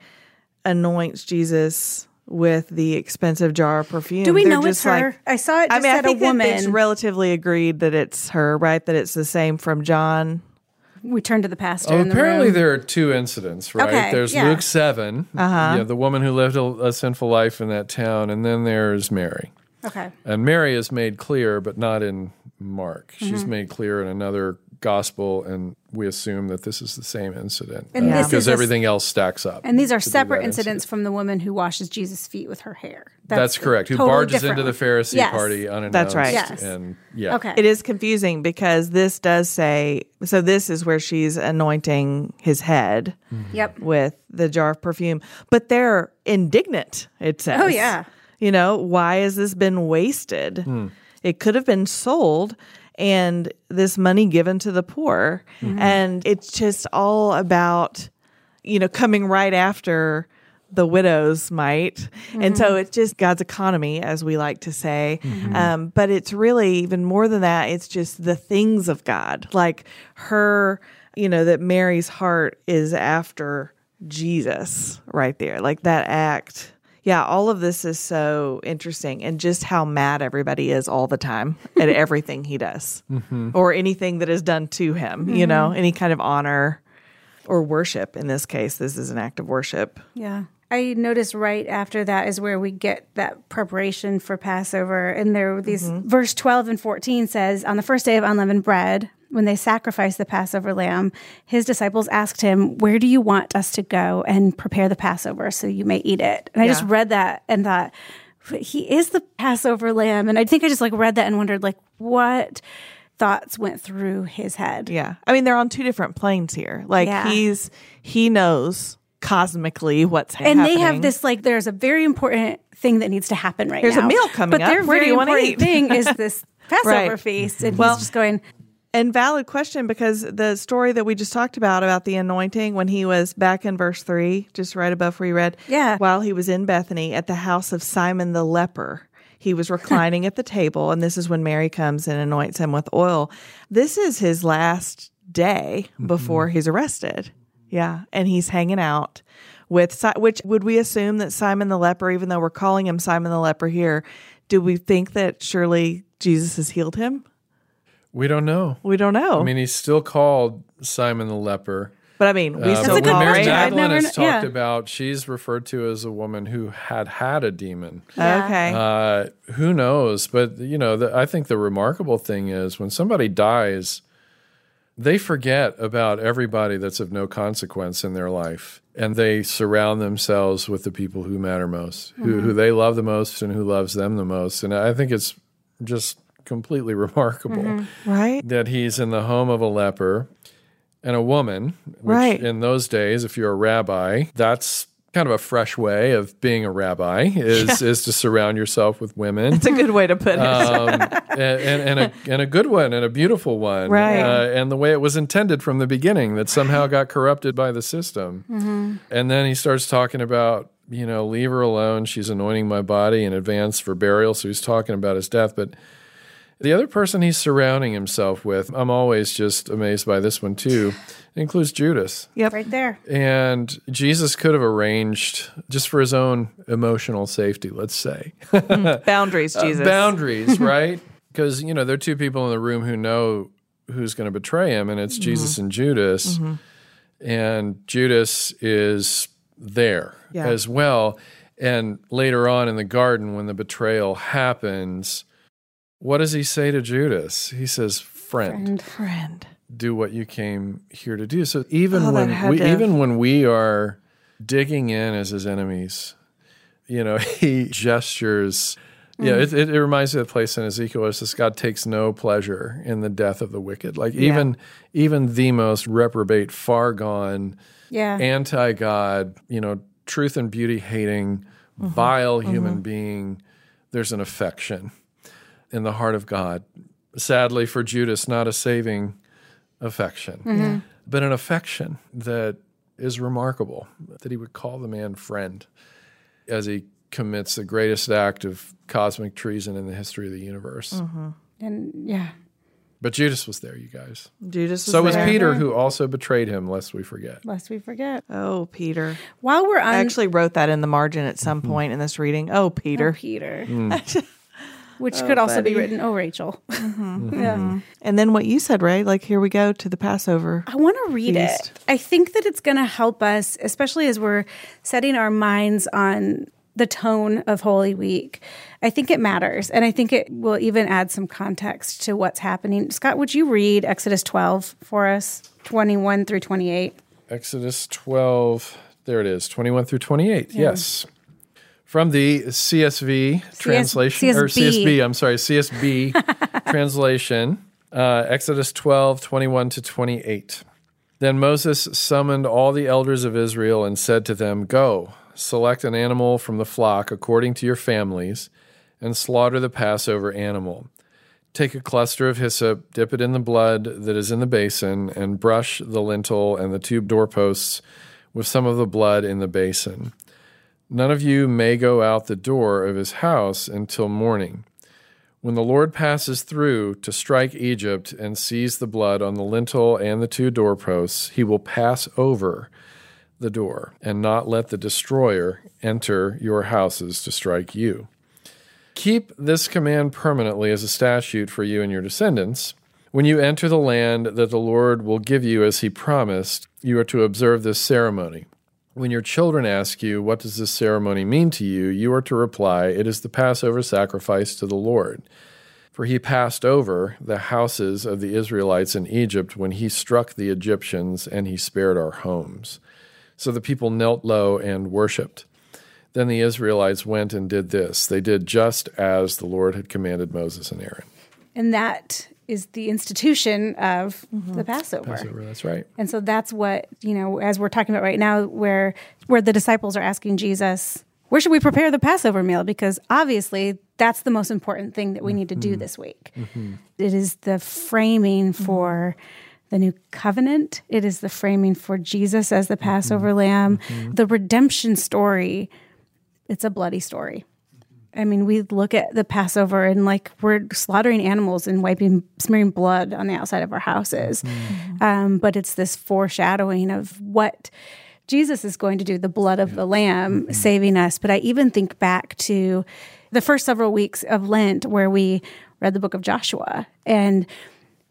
[SPEAKER 1] anoints Jesus with the expensive jar of perfume.
[SPEAKER 2] Do we
[SPEAKER 1] They're
[SPEAKER 2] know it's
[SPEAKER 1] like-
[SPEAKER 2] her? I saw it
[SPEAKER 1] I
[SPEAKER 2] just
[SPEAKER 1] mean, I
[SPEAKER 2] a
[SPEAKER 1] think that
[SPEAKER 2] woman.
[SPEAKER 1] it's relatively agreed that it's her, right? That it's the same from John.
[SPEAKER 2] We turn to the pastor
[SPEAKER 3] Oh,
[SPEAKER 2] the
[SPEAKER 3] apparently there are two incidents, right?
[SPEAKER 2] Okay,
[SPEAKER 3] there's
[SPEAKER 2] yeah.
[SPEAKER 3] Luke 7, uh-huh. you know, the woman who lived a, a sinful life in that town, and then there's Mary.
[SPEAKER 2] Okay.
[SPEAKER 3] And Mary is made clear, but not in Mark.
[SPEAKER 2] Mm-hmm.
[SPEAKER 3] She's made clear in another gospel, and we assume that this is the same incident
[SPEAKER 2] And
[SPEAKER 3] uh, because
[SPEAKER 2] is a s-
[SPEAKER 3] everything else stacks up.
[SPEAKER 2] And these are separate incidents
[SPEAKER 3] incident.
[SPEAKER 2] from the woman who washes Jesus' feet with her hair.
[SPEAKER 3] That's, correct. Who
[SPEAKER 2] totally
[SPEAKER 3] barges
[SPEAKER 2] different
[SPEAKER 3] into the. Pharisee
[SPEAKER 2] Yes.
[SPEAKER 3] party unannounced.
[SPEAKER 1] That's right.
[SPEAKER 2] Yes.
[SPEAKER 3] And yeah.
[SPEAKER 2] Okay.
[SPEAKER 1] It is confusing because this does say so. This is where she's anointing his head
[SPEAKER 2] Yep.
[SPEAKER 1] with the jar of perfume, but they're indignant. It says,
[SPEAKER 2] Oh, yeah.
[SPEAKER 1] You know, why has this been wasted? It could have been sold and this money given to the poor. Mm-hmm. And it's just all about, you know, coming right after the widow's mite. And so mm-hmm. it's just God's economy, as we like to say. Mm-hmm. Um, but it's really even more than that. It's just the things of God, like her, you know, that Mary's heart is after Jesus right there, like that act. Yeah, all of this is so interesting and just how mad everybody is all the time at <laughs> everything he does or anything that is done to him, you know, any kind of honor or worship. In this case, this is an act of worship.
[SPEAKER 2] Yeah. I noticed right after that is where we get that preparation for Passover. And there were these,
[SPEAKER 1] Mm-hmm.
[SPEAKER 2] verse 12 and 14 says, On the first day of unleavened bread, when they sacrificed the Passover lamb, his disciples asked him, Where do you want us to go and prepare the Passover so you may eat it? And I just read that and thought, He is the Passover lamb. And I think I just like read that and wondered, like, what thoughts went through his head?
[SPEAKER 1] Yeah. I mean, they're on two different planes here. Like
[SPEAKER 2] Yeah.
[SPEAKER 1] he's he knows cosmically what's
[SPEAKER 2] And
[SPEAKER 1] happening.
[SPEAKER 2] And they have this like there's a very important thing that needs to happen right
[SPEAKER 1] There's a
[SPEAKER 2] now.
[SPEAKER 1] meal coming
[SPEAKER 2] but
[SPEAKER 1] up.
[SPEAKER 2] their
[SPEAKER 1] Where
[SPEAKER 2] very important thing is <laughs> this Passover
[SPEAKER 1] Right.
[SPEAKER 2] feast, and
[SPEAKER 1] Well-
[SPEAKER 2] he's just going.
[SPEAKER 1] And valid question because the story that we just talked about about the anointing when he was back in verse 3 just right above where you read
[SPEAKER 2] Yeah.
[SPEAKER 1] while he was in bethany at the house of simon the leper he was reclining at the table and this is when mary comes and anoints him with oil. This is his last day mm-hmm. before he's arrested. Yeah and he's hanging out with Si- which would we assume that simon the leper even though we're calling him simon the leper here do we think that surely jesus has healed him
[SPEAKER 3] We don't know.
[SPEAKER 1] we don't know
[SPEAKER 3] I mean, he's still called Simon the leper.
[SPEAKER 1] But I mean, we
[SPEAKER 3] Uh,
[SPEAKER 1] still
[SPEAKER 3] but
[SPEAKER 2] good
[SPEAKER 3] when Mary
[SPEAKER 2] question. I've
[SPEAKER 3] Magdalene
[SPEAKER 2] never
[SPEAKER 3] is
[SPEAKER 2] kn-
[SPEAKER 3] talked
[SPEAKER 2] yeah.
[SPEAKER 3] about, she's referred to as a woman who had had a demon.
[SPEAKER 2] Yeah.
[SPEAKER 1] Okay.
[SPEAKER 3] Uh, who knows? But you know, the, I think the remarkable thing is when somebody dies, they forget about everybody that's of no consequence in their life, and they surround themselves with the people who matter most, who, who they love the most, and who loves them the most. And I think it's just completely <laughs> remarkable
[SPEAKER 1] right?
[SPEAKER 3] that he's in the home of a leper and a woman. Which
[SPEAKER 1] Right.
[SPEAKER 3] In those days, if you're a rabbi, that's kind of a fresh way of being a rabbi is is to surround yourself with women.
[SPEAKER 1] It's a good way to put it.
[SPEAKER 3] Um, <laughs> and, and, and, a, and a good one and a beautiful one.
[SPEAKER 1] Right.
[SPEAKER 3] Uh, and the way it was intended from the beginning that somehow <laughs> got corrupted by the system.
[SPEAKER 1] Mm-hmm.
[SPEAKER 3] And then he starts talking about, you know, leave her alone. She's anointing my body in advance for burial. So he's talking about his death. But the other person he's surrounding himself with, I'm always just amazed by this one too, includes Judas.
[SPEAKER 1] yep.
[SPEAKER 2] Right there.
[SPEAKER 3] And Jesus could have arranged, just for his own emotional safety, let's say, hmm. <laughs>
[SPEAKER 1] Boundaries, uh, Jesus.
[SPEAKER 3] Uh, boundaries, <laughs> right? Because you know there are two people in the room who know who's going to betray him, and it's mm-hmm. Jesus and Judas. Mm-hmm. And Judas is there
[SPEAKER 1] Yeah.
[SPEAKER 3] as well. And later on in the garden, when the betrayal happens, what does he say to Judas? He says, "Friend,
[SPEAKER 2] And
[SPEAKER 1] Friend.
[SPEAKER 3] do what you came here to do." So even
[SPEAKER 1] Oh,
[SPEAKER 3] when we,
[SPEAKER 1] have-
[SPEAKER 3] even when we are digging in as his enemies, you know, <laughs> he gestures. Yeah, it, it, it reminds me of the place in Ezekiel where it says God takes no pleasure in the death of the wicked. Like even even the most reprobate, far gone,
[SPEAKER 2] yeah.
[SPEAKER 3] anti God, you know, truth and beauty hating, vile human being, there's an affection in the heart of God. Sadly for Judas, not a saving affection, mm-hmm. but an affection that is remarkable that he would call the man friend as he commits the greatest act of cosmic treason in the history of the universe. Mm-hmm.
[SPEAKER 2] and yeah.
[SPEAKER 3] But Judas was there, you guys.
[SPEAKER 1] Judas was
[SPEAKER 3] So was
[SPEAKER 1] there.
[SPEAKER 3] Peter, mm-hmm. who also betrayed him, lest we forget.
[SPEAKER 2] Lest we forget.
[SPEAKER 1] Oh, Peter.
[SPEAKER 2] While we're on
[SPEAKER 1] I actually wrote that in the margin at some point in this reading. Oh, Peter.
[SPEAKER 2] Oh, Peter,
[SPEAKER 3] Hmm. <laughs>
[SPEAKER 2] which oh, could also be written, "Oh, Rachel." <laughs> Mm-hmm. Mm-hmm. Yeah.
[SPEAKER 1] And then what you said, Ray, like here we go to the Passover.
[SPEAKER 2] I want to read
[SPEAKER 1] Feast.
[SPEAKER 2] it. I think that it's going to help us, especially as we're setting our minds on the tone of Holy Week. I think it matters. And I think it will even add some context to what's happening. Scott, would you read Exodus 12 for us, 21 through 28?
[SPEAKER 3] Exodus 12, there it is, 21 through 28. Yes. From the CSV translation, or
[SPEAKER 2] CSB.
[SPEAKER 3] CSB, I'm sorry, CSB <laughs> translation, uh, Exodus 12, 21 to 28. Then Moses summoned all the elders of Israel and said to them, Go, select an animal from the flock according to your families, and slaughter the Passover animal. Take a cluster of hyssop, dip it in the blood that is in the basin, and brush the lintel and the tube doorposts with some of the blood in the basin. None of you may go out the door of his house until morning. When the Lord passes through to strike Egypt and sees the blood on the lintel and the two doorposts, he will pass over the door and not let the destroyer enter your houses to strike you. Keep this command permanently as a statute for you and your descendants. When you enter the land that the Lord will give you as he promised, you are to observe this ceremony. When your children ask you, What does this ceremony mean to you? you are to reply, It is the Passover sacrifice to the Lord. For he passed over the houses of the Israelites in Egypt when he struck the Egyptians, and he spared our homes. So the people knelt low and worshipped. Then the Israelites went and did this. They did just as the Lord had commanded Moses and Aaron.
[SPEAKER 2] And that is the institution of mm-hmm. the Passover.
[SPEAKER 3] Passover, that's right.
[SPEAKER 2] And so that's what, you know, as we're talking about right now, where where the disciples are asking Jesus, where should we prepare the Passover meal? Because obviously that's the most important thing that we need to do mm-hmm. this week. Mm-hmm. It is the framing for the new covenant. It is the framing for Jesus as the Passover lamb. The redemption story, it's a bloody story. I mean, we look at the Passover and like we're slaughtering animals and wiping, smearing blood on the outside of our houses. Mm-hmm. Um, but it's this foreshadowing of what Jesus is going to do, the blood of the Lamb mm-hmm. saving us. But I even think back to the first several weeks of Lent where we read the book of Joshua. And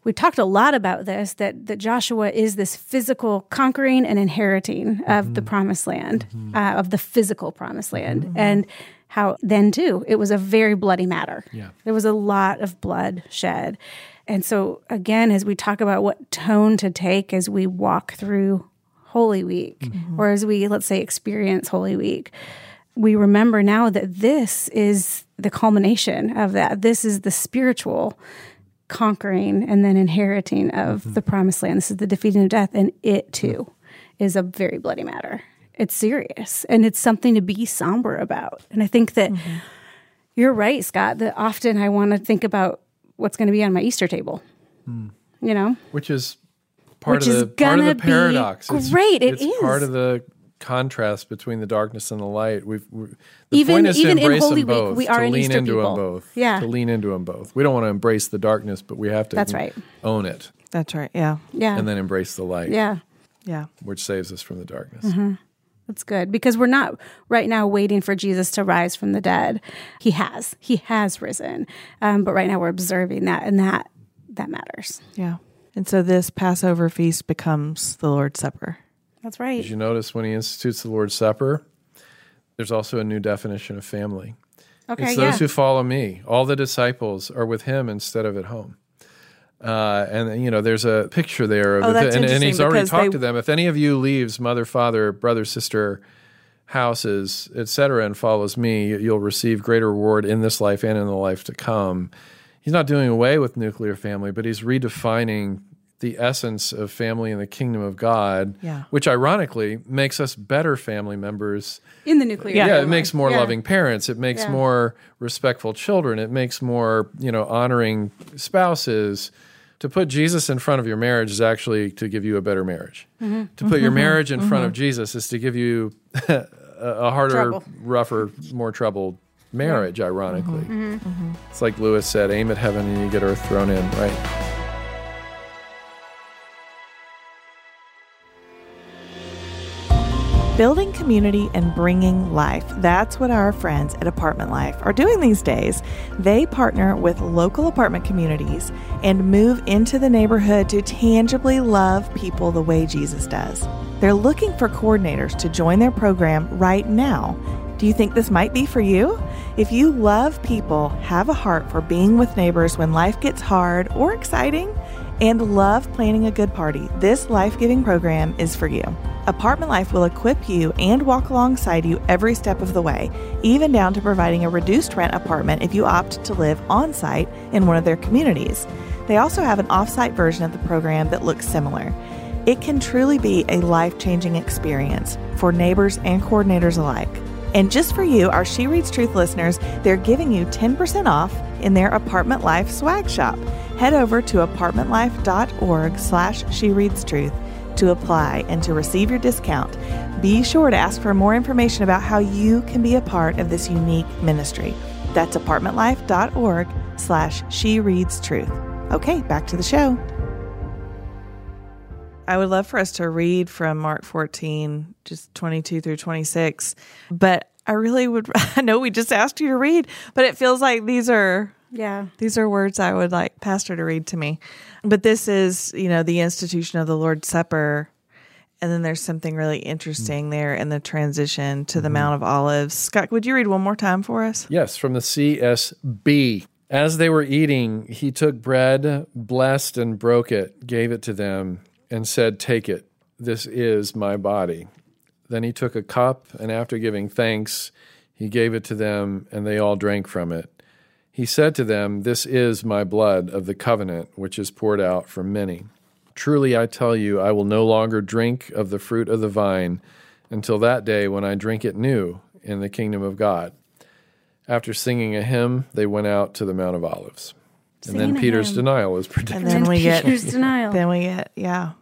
[SPEAKER 2] we talked a lot about this that, that Joshua is this physical conquering and inheriting of the mm-hmm. promised land, uh, of the physical promised land. And how then, too, it was a very bloody matter.
[SPEAKER 3] Yeah.
[SPEAKER 2] There was a lot of blood shed. And so, again, as we talk about what tone to take as we walk through Holy Week, mm-hmm. or as we, let's say, experience Holy Week, we remember now that this is the culmination of that. This is the spiritual conquering and then inheriting of mm-hmm. the promised land. This is the defeating of death. And it too mm-hmm. is a very bloody matter. It's serious and it's something to be somber about. And I think that you're right, Scott, that often I want to think about what's going to be on my Easter table. You know?
[SPEAKER 3] Which is part
[SPEAKER 2] Which
[SPEAKER 3] of
[SPEAKER 2] is
[SPEAKER 3] the part of
[SPEAKER 2] gonna
[SPEAKER 3] the
[SPEAKER 2] be
[SPEAKER 3] paradox.
[SPEAKER 2] great. It
[SPEAKER 3] it's part of the contrast between the darkness and the light. We've we, the
[SPEAKER 2] Even-
[SPEAKER 3] point is
[SPEAKER 2] even
[SPEAKER 3] to
[SPEAKER 2] in Holy
[SPEAKER 3] them
[SPEAKER 2] Week,
[SPEAKER 3] both,
[SPEAKER 2] we are
[SPEAKER 3] to lean
[SPEAKER 2] Easter
[SPEAKER 3] into
[SPEAKER 2] people.
[SPEAKER 3] them both.
[SPEAKER 2] Yeah.
[SPEAKER 3] to lean into them both. We don't want to embrace the darkness, but we have to.
[SPEAKER 2] That's right.
[SPEAKER 3] Own it
[SPEAKER 1] That's right. Yeah.
[SPEAKER 2] Yeah.
[SPEAKER 3] and then embrace the light,
[SPEAKER 2] yeah.
[SPEAKER 1] Yeah.
[SPEAKER 3] which saves us from the darkness.
[SPEAKER 2] Mm-hmm. That's good because we're not right now waiting for Jesus to rise from the dead. He has. He has risen. Um, but right now we're observing that, and that that matters.
[SPEAKER 1] Yeah. And so this Passover feast becomes the Lord's Supper.
[SPEAKER 2] That's right.
[SPEAKER 3] Did you notice when he institutes the Lord's Supper? There's also a new definition of family.
[SPEAKER 2] Okay.
[SPEAKER 3] it's
[SPEAKER 2] yeah.
[SPEAKER 3] those who follow me. All the disciples are with him instead of at home. Uh, and you know, there's a picture there of
[SPEAKER 1] Oh, that's
[SPEAKER 3] and, and he's already talked
[SPEAKER 1] they-
[SPEAKER 3] to them. If any of you leaves mother, father, brother, sister, houses, etc., and follows me, you'll receive greater reward in this life and in the life to come. He's not doing away with nuclear family, but he's redefining the essence of family in the kingdom of God,
[SPEAKER 1] Yeah.
[SPEAKER 3] which ironically makes us better family members
[SPEAKER 2] in the nuclear.
[SPEAKER 3] yeah, it makes more
[SPEAKER 2] Yeah.
[SPEAKER 3] loving parents. It makes
[SPEAKER 2] Yeah.
[SPEAKER 3] more respectful children. It makes more, you know, honoring spouses. To put Jesus in front of your marriage is actually to give you a better marriage.
[SPEAKER 2] Mm-hmm.
[SPEAKER 3] To put your marriage in front of Jesus is to give you <laughs> a, a harder,
[SPEAKER 2] Trouble.
[SPEAKER 3] rougher, more troubled marriage, ironically.
[SPEAKER 2] Mm-hmm.
[SPEAKER 3] It's like Lewis said aim at heaven and you get earth thrown in, right?
[SPEAKER 1] Building community and bringing life. That's what our friends at Apartment Life are doing these days. They partner with local apartment communities and move into the neighborhood to tangibly love people the way Jesus does. They're looking for coordinators to join their program right now. Do you think this might be for you? If you love people, have a heart for being with neighbors when life gets hard or exciting, and love planning a good party, this life giving program is for you. Apartment Life will equip you and walk alongside you every step of the way, even down to providing a reduced rent apartment if you opt to live on site in one of their communities. They also have an off site version of the program that looks similar. It can truly be a life changing experience for neighbors and coordinators alike. And just for you, our She Reads Truth listeners, they're giving you 10% off in their Apartment Life swag shop. Head over to apartmentlife.org slash She Reads Truth to apply and to receive your discount. Be sure to ask for more information about how you can be a part of this unique ministry. That's apartmentlife.org slash She Reads Truth. Okay, back to the show. I would love for us to read from Mark 14, just 22 through 26. But I really would, <laughs> I know we just asked you to read, but it feels like these are
[SPEAKER 2] Yeah.
[SPEAKER 1] these are words I would like Pastor to read to me. But this is, you know, the institution of the Lord's Supper. And then there's something really interesting there in the transition to the mm-hmm. Mount of Olives. Scott, would you read one more time for us?
[SPEAKER 3] Yes, from the CSB. As they were eating, he took bread, blessed and broke it, gave it to them, and said, Take it. This is my body. Then he took a cup, and after giving thanks, he gave it to them, and they all drank from it. He said to them, This is my blood of the covenant, which is poured out for many. Truly I tell you, I will no longer drink of the fruit of the vine until that day when I drink it new in the kingdom of God. After singing a hymn, they went out to the Mount of Olives. And then Peter's
[SPEAKER 2] hymn.
[SPEAKER 3] denial is predicted.
[SPEAKER 1] And then we get
[SPEAKER 2] Peter's <laughs> denial.
[SPEAKER 1] then we get yeah.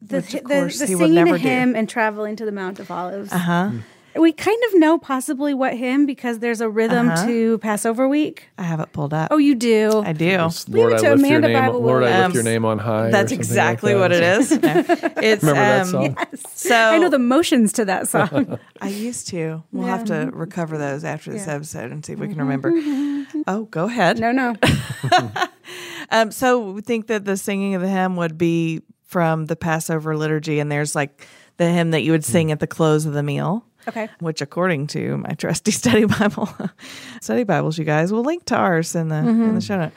[SPEAKER 2] the,
[SPEAKER 1] which, of
[SPEAKER 2] the,
[SPEAKER 1] course,
[SPEAKER 2] the
[SPEAKER 1] he would
[SPEAKER 2] singing
[SPEAKER 1] never
[SPEAKER 2] a
[SPEAKER 1] do.
[SPEAKER 2] hymn and traveling to the Mount of Olives.
[SPEAKER 1] Uh huh.
[SPEAKER 2] We kind of know possibly what hymn because there's a rhythm
[SPEAKER 1] Uh-huh.
[SPEAKER 2] to Passover week.
[SPEAKER 1] I have it pulled up.
[SPEAKER 2] Oh, you do.
[SPEAKER 1] I do.
[SPEAKER 3] Lord,
[SPEAKER 2] it
[SPEAKER 3] I
[SPEAKER 2] to
[SPEAKER 3] lift your
[SPEAKER 2] Amanda
[SPEAKER 3] name.
[SPEAKER 2] Bible
[SPEAKER 3] Lord, I lift your name on high.
[SPEAKER 1] That's
[SPEAKER 3] something like
[SPEAKER 1] exactly
[SPEAKER 3] that.
[SPEAKER 1] what it is. <laughs> No. It's
[SPEAKER 3] Remember that
[SPEAKER 1] um,
[SPEAKER 3] song?
[SPEAKER 1] So
[SPEAKER 2] I know the motions to that song. <laughs>
[SPEAKER 1] I used to. We'll have to recover those after this
[SPEAKER 2] Yeah.
[SPEAKER 1] episode and see if we can remember. Oh, go ahead.
[SPEAKER 2] no, no. <laughs>
[SPEAKER 1] Um, so we think that the singing of the hymn would be from the Passover liturgy, and there's like the hymn that you would sing at the close of the meal.
[SPEAKER 2] Okay.
[SPEAKER 1] Which, according to my trusty <laughs> study Bible, study Bibles, you guys, we'll link to ours in the in the show note.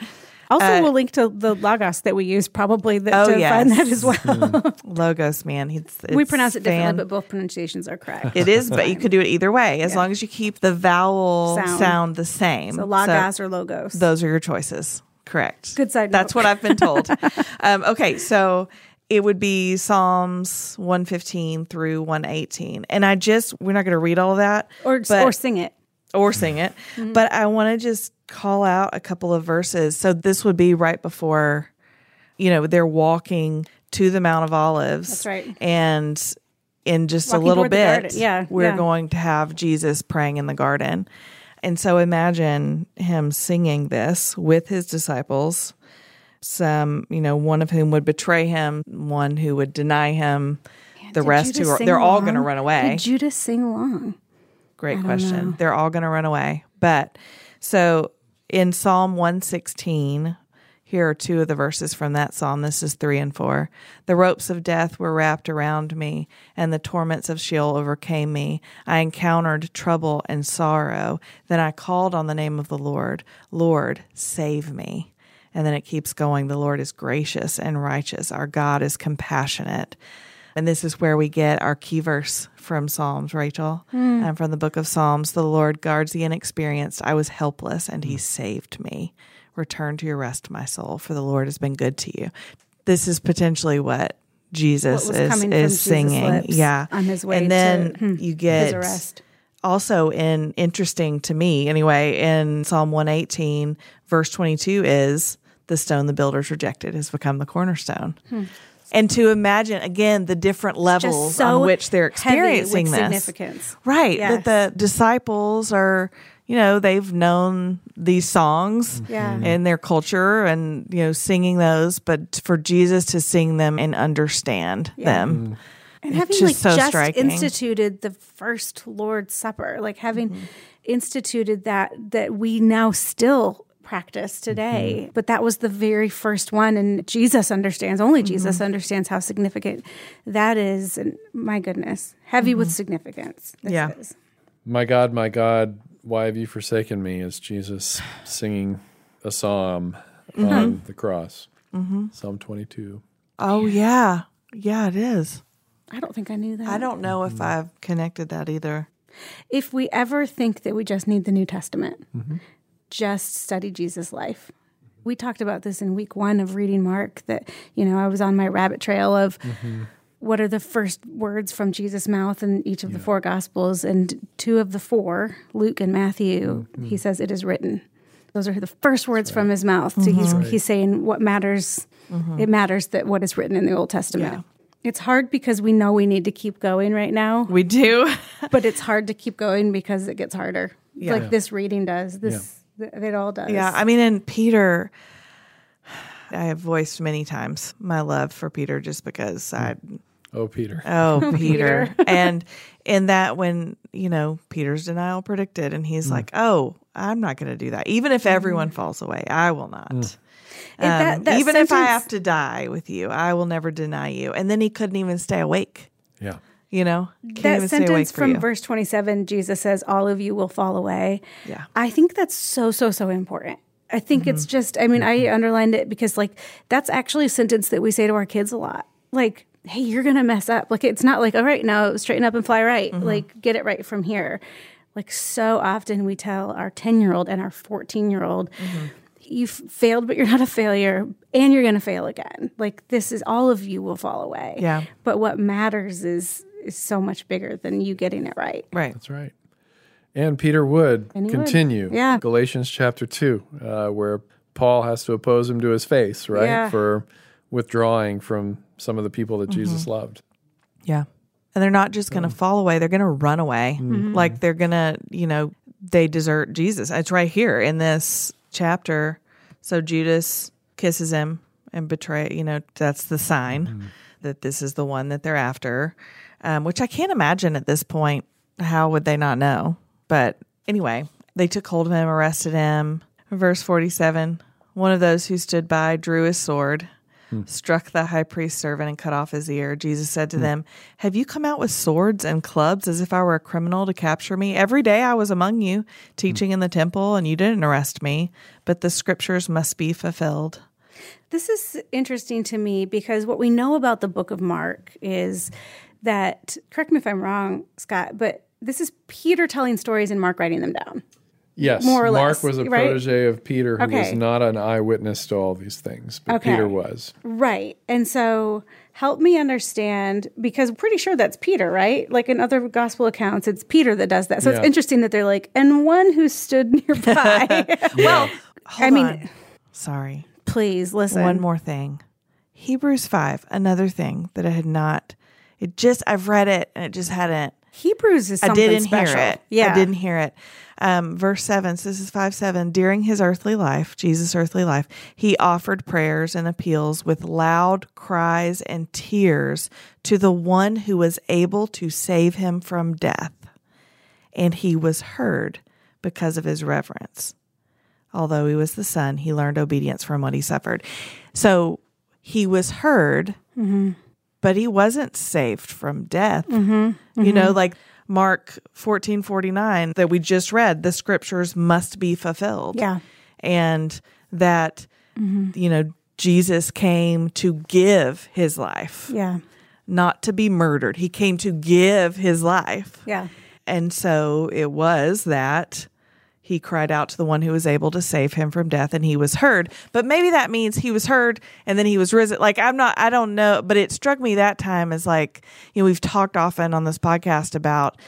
[SPEAKER 2] Also,
[SPEAKER 1] Uh,
[SPEAKER 2] we'll link to the Logos that we use probably that,
[SPEAKER 1] Oh,
[SPEAKER 2] to find that as well. <laughs>
[SPEAKER 1] Logos, man, it's,
[SPEAKER 2] we pronounce it differently,
[SPEAKER 1] fan-
[SPEAKER 2] but both pronunciations are correct.
[SPEAKER 1] It is, but you could do it either way as
[SPEAKER 2] Yeah.
[SPEAKER 1] long as you keep the vowel
[SPEAKER 2] Sound.
[SPEAKER 1] sound, the same.
[SPEAKER 2] So Logos or Logos.
[SPEAKER 1] those are your choices. Correct.
[SPEAKER 2] Good side
[SPEAKER 1] That's
[SPEAKER 2] note.
[SPEAKER 1] what I've been told. <laughs> um, okay, so it would be Psalms 115 through 118. And I just, we're not going to read all of that
[SPEAKER 2] or
[SPEAKER 1] but-
[SPEAKER 2] or sing it.
[SPEAKER 1] or sing it,
[SPEAKER 2] Mm-hmm.
[SPEAKER 1] but I want to just call out a couple of verses. So this would be right before, you know, they're walking to the Mount of Olives.
[SPEAKER 2] That's right.
[SPEAKER 1] And in just
[SPEAKER 2] Walking
[SPEAKER 1] a little bit.
[SPEAKER 2] Yeah,
[SPEAKER 1] we're
[SPEAKER 2] yeah.
[SPEAKER 1] going to have Jesus praying in the garden. And so imagine him singing this with his disciples. Some, you know, one of whom would betray him, one who would deny him, the rest who are, they're all going to run away.
[SPEAKER 2] Did Judas sing along?
[SPEAKER 1] Great question. They're all going to run away. But so in Psalm 116, here are two of the verses from that psalm. This is three and four. The ropes of death were wrapped around me, and the torments of Sheol overcame me. I encountered trouble and sorrow. Then I called on the name of the Lord. Lord, save me. And then it keeps going. The Lord is gracious and righteous. Our God is compassionate. And this is where we get our key verse from Psalms, Raechel, and from the book of Psalms. The Lord guards the inexperienced. I was helpless, and he saved me. Return to your rest, my soul, for the Lord has been good to you. This is potentially what Jesus
[SPEAKER 2] What
[SPEAKER 1] is,
[SPEAKER 2] Jesus'
[SPEAKER 1] singing. yeah.
[SPEAKER 2] on his way
[SPEAKER 1] And then
[SPEAKER 2] to, hmm,
[SPEAKER 1] you get
[SPEAKER 2] his arrest.
[SPEAKER 1] also in interesting to me anyway in psalm 118 verse 22 is the stone the builders rejected has become the cornerstone hmm. and to imagine again the different levels
[SPEAKER 2] so
[SPEAKER 1] on which they're
[SPEAKER 2] heavy
[SPEAKER 1] experiencing
[SPEAKER 2] with
[SPEAKER 1] this
[SPEAKER 2] significance.
[SPEAKER 1] right
[SPEAKER 2] Yes.
[SPEAKER 1] that the disciples are you know they've known these songs
[SPEAKER 2] Yeah. Hmm.
[SPEAKER 1] in their culture and you know singing those but for jesus to sing them and understand them
[SPEAKER 2] hmm.
[SPEAKER 1] and
[SPEAKER 2] having
[SPEAKER 1] just
[SPEAKER 2] like
[SPEAKER 1] so
[SPEAKER 2] just
[SPEAKER 1] striking.
[SPEAKER 2] instituted the first Lord's Supper, like having
[SPEAKER 1] Mm-hmm.
[SPEAKER 2] instituted that that we now still practice today.
[SPEAKER 1] Mm-hmm.
[SPEAKER 2] But that was the very first one, and Jesus understands. Only
[SPEAKER 1] Mm-hmm.
[SPEAKER 2] Jesus understands how significant that is. And my goodness, heavy
[SPEAKER 1] Mm-hmm.
[SPEAKER 2] with significance. this
[SPEAKER 1] Yeah.
[SPEAKER 2] is.
[SPEAKER 3] My God, my God, why have you forsaken me? Is Jesus singing a psalm
[SPEAKER 1] Mm-hmm.
[SPEAKER 3] on the cross? Psalm 22.
[SPEAKER 1] oh yeah yeah it is
[SPEAKER 2] I don't think I knew that.
[SPEAKER 1] I don't know if I've connected that either.
[SPEAKER 2] if we ever think that we just need the New Testament, just study Jesus' life. We talked about this in week one of reading Mark that, you know, I was on my rabbit trail of mm-hmm. what are the first words from Jesus' mouth in each of the four gospels. And two of the four, Luke and Matthew, mm. he says, It is written. Those are the first words from his mouth. So he's, mm-hmm. he's saying what matters, mm-hmm. it matters that what is written in the Old Testament.
[SPEAKER 1] Yeah.
[SPEAKER 2] It's hard because we know we need to keep going right now
[SPEAKER 1] We do. <laughs>
[SPEAKER 2] but it's hard to keep going because it gets harder.
[SPEAKER 1] Yeah.
[SPEAKER 2] Like this reading does. This th- it all does.
[SPEAKER 1] yeah. I mean, and Peter, I have voiced many times my love for Peter just because I, mm.
[SPEAKER 3] Oh, Peter.
[SPEAKER 1] oh, <laughs> Peter. <laughs> and in that, when, you know, Peter's denial predicted, and he's mm. like, oh, I'm not going to do that. Even if everyone mm. falls away, I will not.
[SPEAKER 2] And that-
[SPEAKER 1] Um,
[SPEAKER 2] that
[SPEAKER 1] even if I have to die with you, I will never deny you. And then he couldn't even stay awake.
[SPEAKER 3] Yeah.
[SPEAKER 1] You know, Can't
[SPEAKER 2] that sentence from
[SPEAKER 1] you.
[SPEAKER 2] verse 27, Jesus says, All of you will fall away.
[SPEAKER 1] Yeah.
[SPEAKER 2] I think that's so, so, so important I think it's mm-hmm. just, I mean, I mm-hmm. underlined it because, like, that's actually a sentence that we say to our kids a lot. Like, hey, you're going to mess up. Like, it's not like, all right, now straighten up and fly right. Mm-hmm. Like, get it right from here. Like, so often we tell our 10 year old and our 14 year old, you've failed, but you're not a failure, and you're going to fail again. Like, this is all of you will fall away.
[SPEAKER 1] Yeah.
[SPEAKER 2] But what matters is, is so much bigger than you getting it right.
[SPEAKER 1] Right.
[SPEAKER 3] That's right. And Peter would
[SPEAKER 2] And he would.
[SPEAKER 3] continue.
[SPEAKER 2] Yeah.
[SPEAKER 3] Galatians chapter 2, uh, where Paul has to oppose him to his face, right?
[SPEAKER 2] Yeah.
[SPEAKER 3] For withdrawing from some of the people that mm-hmm. Jesus loved.
[SPEAKER 1] Yeah. And they're not just going to fall away, they're going to run away. Mm-hmm. Like they're going to, you know, they desert Jesus. It's right here in this chapter. So Judas kisses him and betray, you know, that's the sign mm-hmm. that this is the one that they're after, um, which I can't imagine at this point. How would they not know? But anyway, they took hold of him, arrested him. Verse 47 One of those who stood by drew his sword struck the high priest's servant and cut off his ear. Jesus said to them, Have you come out with swords and clubs as if I were a criminal to capture me? Every day I was among you, teaching in the temple, and you didn't arrest me, but the scriptures must be fulfilled.
[SPEAKER 2] This is interesting to me because what we know about the book of Mark is that, correct me if I'm wrong, Scott, but this is Peter telling stories and Mark writing them down.
[SPEAKER 3] Yes.
[SPEAKER 2] More or
[SPEAKER 3] Mark
[SPEAKER 2] less,
[SPEAKER 3] was a
[SPEAKER 2] right?
[SPEAKER 3] protege of Peter who was not an eyewitness to all these things, but
[SPEAKER 2] Okay.
[SPEAKER 3] Peter was.
[SPEAKER 2] Right. And so help me understand because I'm pretty sure that's Peter, right? Like in other gospel accounts, it's Peter that does that. So
[SPEAKER 3] Yeah.
[SPEAKER 2] it's interesting that they're like, and one who stood <laughs> nearby. <laughs>
[SPEAKER 3] Well,
[SPEAKER 2] I mean,
[SPEAKER 1] on. Sorry.
[SPEAKER 2] please listen.
[SPEAKER 1] One more thing. Hebrews 5, another thing that I had not, it just, I've read it and it just hadn't
[SPEAKER 2] Hebrews is
[SPEAKER 1] I didn't
[SPEAKER 2] special.
[SPEAKER 1] hear it.
[SPEAKER 2] Yeah.
[SPEAKER 1] I didn't hear it. Um, verse 7, so this is 5 7. During his earthly life, Jesus' earthly life, he offered prayers and appeals with loud cries and tears to the one who was able to save him from death. And he was heard because of his reverence. Although he was the son, he learned obedience from what he suffered. So he was heard, but he wasn't saved from death. Mm-hmm, you know, mm-hmm. like Mark fourteen forty nine that we just read, the scriptures must be fulfilled.
[SPEAKER 2] Yeah.
[SPEAKER 1] And that, mm-hmm. you know, Jesus came to give his life,
[SPEAKER 2] Yeah.
[SPEAKER 1] not to be murdered. He came to give his life.
[SPEAKER 2] Yeah.
[SPEAKER 1] And so it was that he cried out to the one who was able to save him from death and he was heard. But maybe that means he was heard and then he was risen. Like, I'm not, I don't know, but it struck me that time as like, you know, we've talked often on this podcast about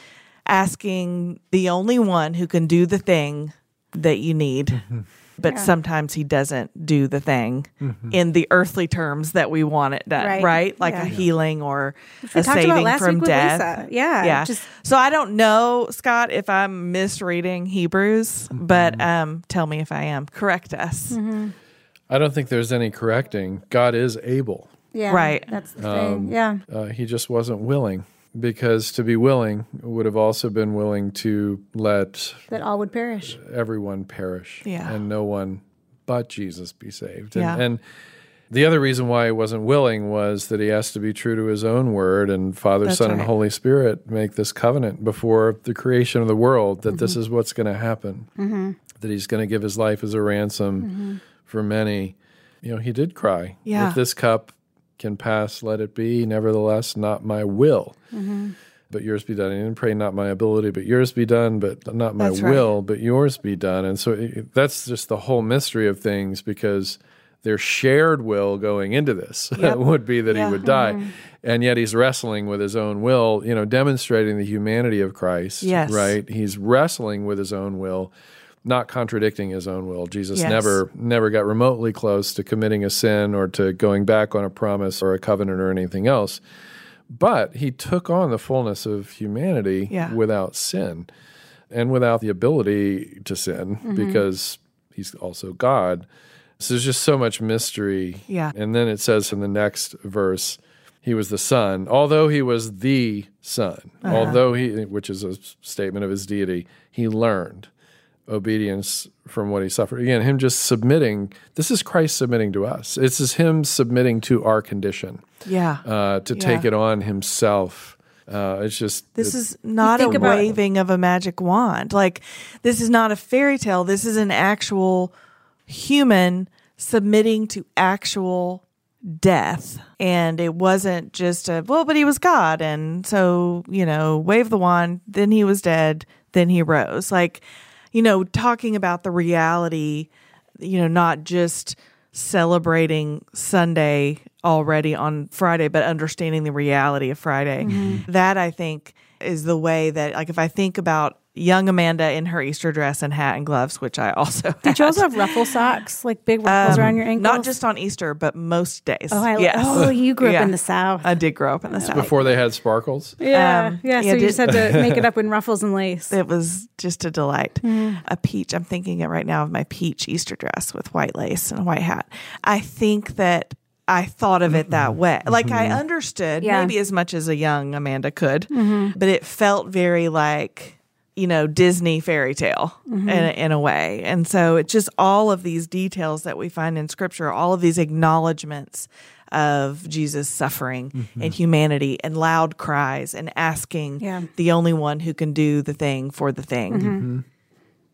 [SPEAKER 1] asking the only one who can do the thing that you need. <laughs> But sometimes he doesn't do the thing in the earthly terms that we want it done,
[SPEAKER 2] Right.
[SPEAKER 1] right? Like
[SPEAKER 2] Yeah.
[SPEAKER 1] a healing or
[SPEAKER 2] we
[SPEAKER 1] a
[SPEAKER 2] talked about
[SPEAKER 1] saving
[SPEAKER 2] last
[SPEAKER 1] from
[SPEAKER 2] week with
[SPEAKER 1] death.
[SPEAKER 2] Lisa. Yeah,
[SPEAKER 1] yeah.
[SPEAKER 2] just-
[SPEAKER 1] so I don't know, Scott, if I'm misreading Hebrews, but
[SPEAKER 3] Mm-hmm.
[SPEAKER 1] um, tell me if I am. Correct us.
[SPEAKER 3] I don't think there's any correcting. God is able.
[SPEAKER 2] Yeah.
[SPEAKER 1] Right.
[SPEAKER 2] That's the thing. Yeah.
[SPEAKER 3] Uh, he just wasn't willing because to be willing would have also been willing to let
[SPEAKER 2] That all would perish.
[SPEAKER 3] everyone perish
[SPEAKER 1] Yeah.
[SPEAKER 3] and no one but Jesus be saved. And,
[SPEAKER 1] Yeah.
[SPEAKER 3] and the other reason why he wasn't willing was that he has to be true to his own word and Father,
[SPEAKER 1] That's
[SPEAKER 3] Son, and. Holy Spirit make this covenant before the creation of the world that
[SPEAKER 1] Mm-hmm.
[SPEAKER 3] this is what's going to happen, that he's going to give his life as a ransom for many. You know, he did cry.
[SPEAKER 1] Mm-hmm. Yeah.
[SPEAKER 3] If this cup can pass, let it be. Nevertheless, not my will.
[SPEAKER 1] Mm-hmm.
[SPEAKER 3] But yours be done. Didn't pray, not my ability, but yours be done, but not my
[SPEAKER 1] That's right.
[SPEAKER 3] will, but yours be done. And so it, that's just the whole mystery of things because their shared will going into this <laughs>
[SPEAKER 1] Yep.
[SPEAKER 3] would be that
[SPEAKER 1] Yeah.
[SPEAKER 3] he would die. And yet he's wrestling with his own will, you know, demonstrating the humanity of Christ.
[SPEAKER 1] Yes.
[SPEAKER 3] Right? He's wrestling with his own will, not contradicting his own will. Jesus
[SPEAKER 1] Yes.
[SPEAKER 3] never never got remotely close to committing a sin or to going back on a promise or a covenant or anything else. But he took on the fullness of humanity
[SPEAKER 1] Yeah.
[SPEAKER 3] without sin and without the ability to sin
[SPEAKER 1] Mm-hmm.
[SPEAKER 3] because he's also God. So there's just so much mystery.
[SPEAKER 1] Yeah.
[SPEAKER 3] And then it says in the next verse, he was the son, although he was the son,
[SPEAKER 1] Uh-huh.
[SPEAKER 3] although he, which is a statement of his deity, he learned obedience from what he suffered. Again, him just submitting. This is Christ submitting to us. This is him submitting to our condition
[SPEAKER 1] Yeah.
[SPEAKER 3] uh, to take it on himself. Uh, it's just
[SPEAKER 1] this
[SPEAKER 3] it-
[SPEAKER 1] is not a
[SPEAKER 2] think about-
[SPEAKER 1] waving of a magic wand. Like, this is not a fairy tale. This is an actual human submitting to actual death. And it wasn't just a, well, but he was God. And so, you know, wave the wand, then he was dead, then he rose. Like, you know, talking about the reality, you know, not just celebrating Sunday already on Friday, but understanding the reality of Friday. Mm-hmm. That I think is the way that, like, if I think about young Amanda in her Easter dress and hat and gloves, which I also
[SPEAKER 2] Did you also have ruffle socks, like big ruffles around your ankles?
[SPEAKER 1] Um, not just on Easter, but most days.
[SPEAKER 2] Oh, I,
[SPEAKER 1] yes.
[SPEAKER 2] oh, you grew up
[SPEAKER 1] Yeah.
[SPEAKER 2] in the South.
[SPEAKER 1] I did grow up in the South.
[SPEAKER 3] Before they had sparkles.
[SPEAKER 2] yeah,
[SPEAKER 1] um,
[SPEAKER 2] yeah. So
[SPEAKER 1] yeah,
[SPEAKER 2] you
[SPEAKER 1] did-
[SPEAKER 2] just had to <laughs> make it up in ruffles and lace.
[SPEAKER 1] It was just a delight. A peach. I'm thinking it right now of my peach Easter dress with white lace and a white hat. I think that I thought of it that way. Like I mm-hmm. understood
[SPEAKER 2] Yeah.
[SPEAKER 1] maybe as much as a young Amanda could, mm-hmm. but it felt very like you know Disney fairy tale mm-hmm. in, a, in a way. And so it's just all of these details that we find in Scripture, all of these acknowledgments of Jesus' suffering and humanity and loud cries and asking
[SPEAKER 2] Yeah.
[SPEAKER 1] the only one who can do the thing for the thing.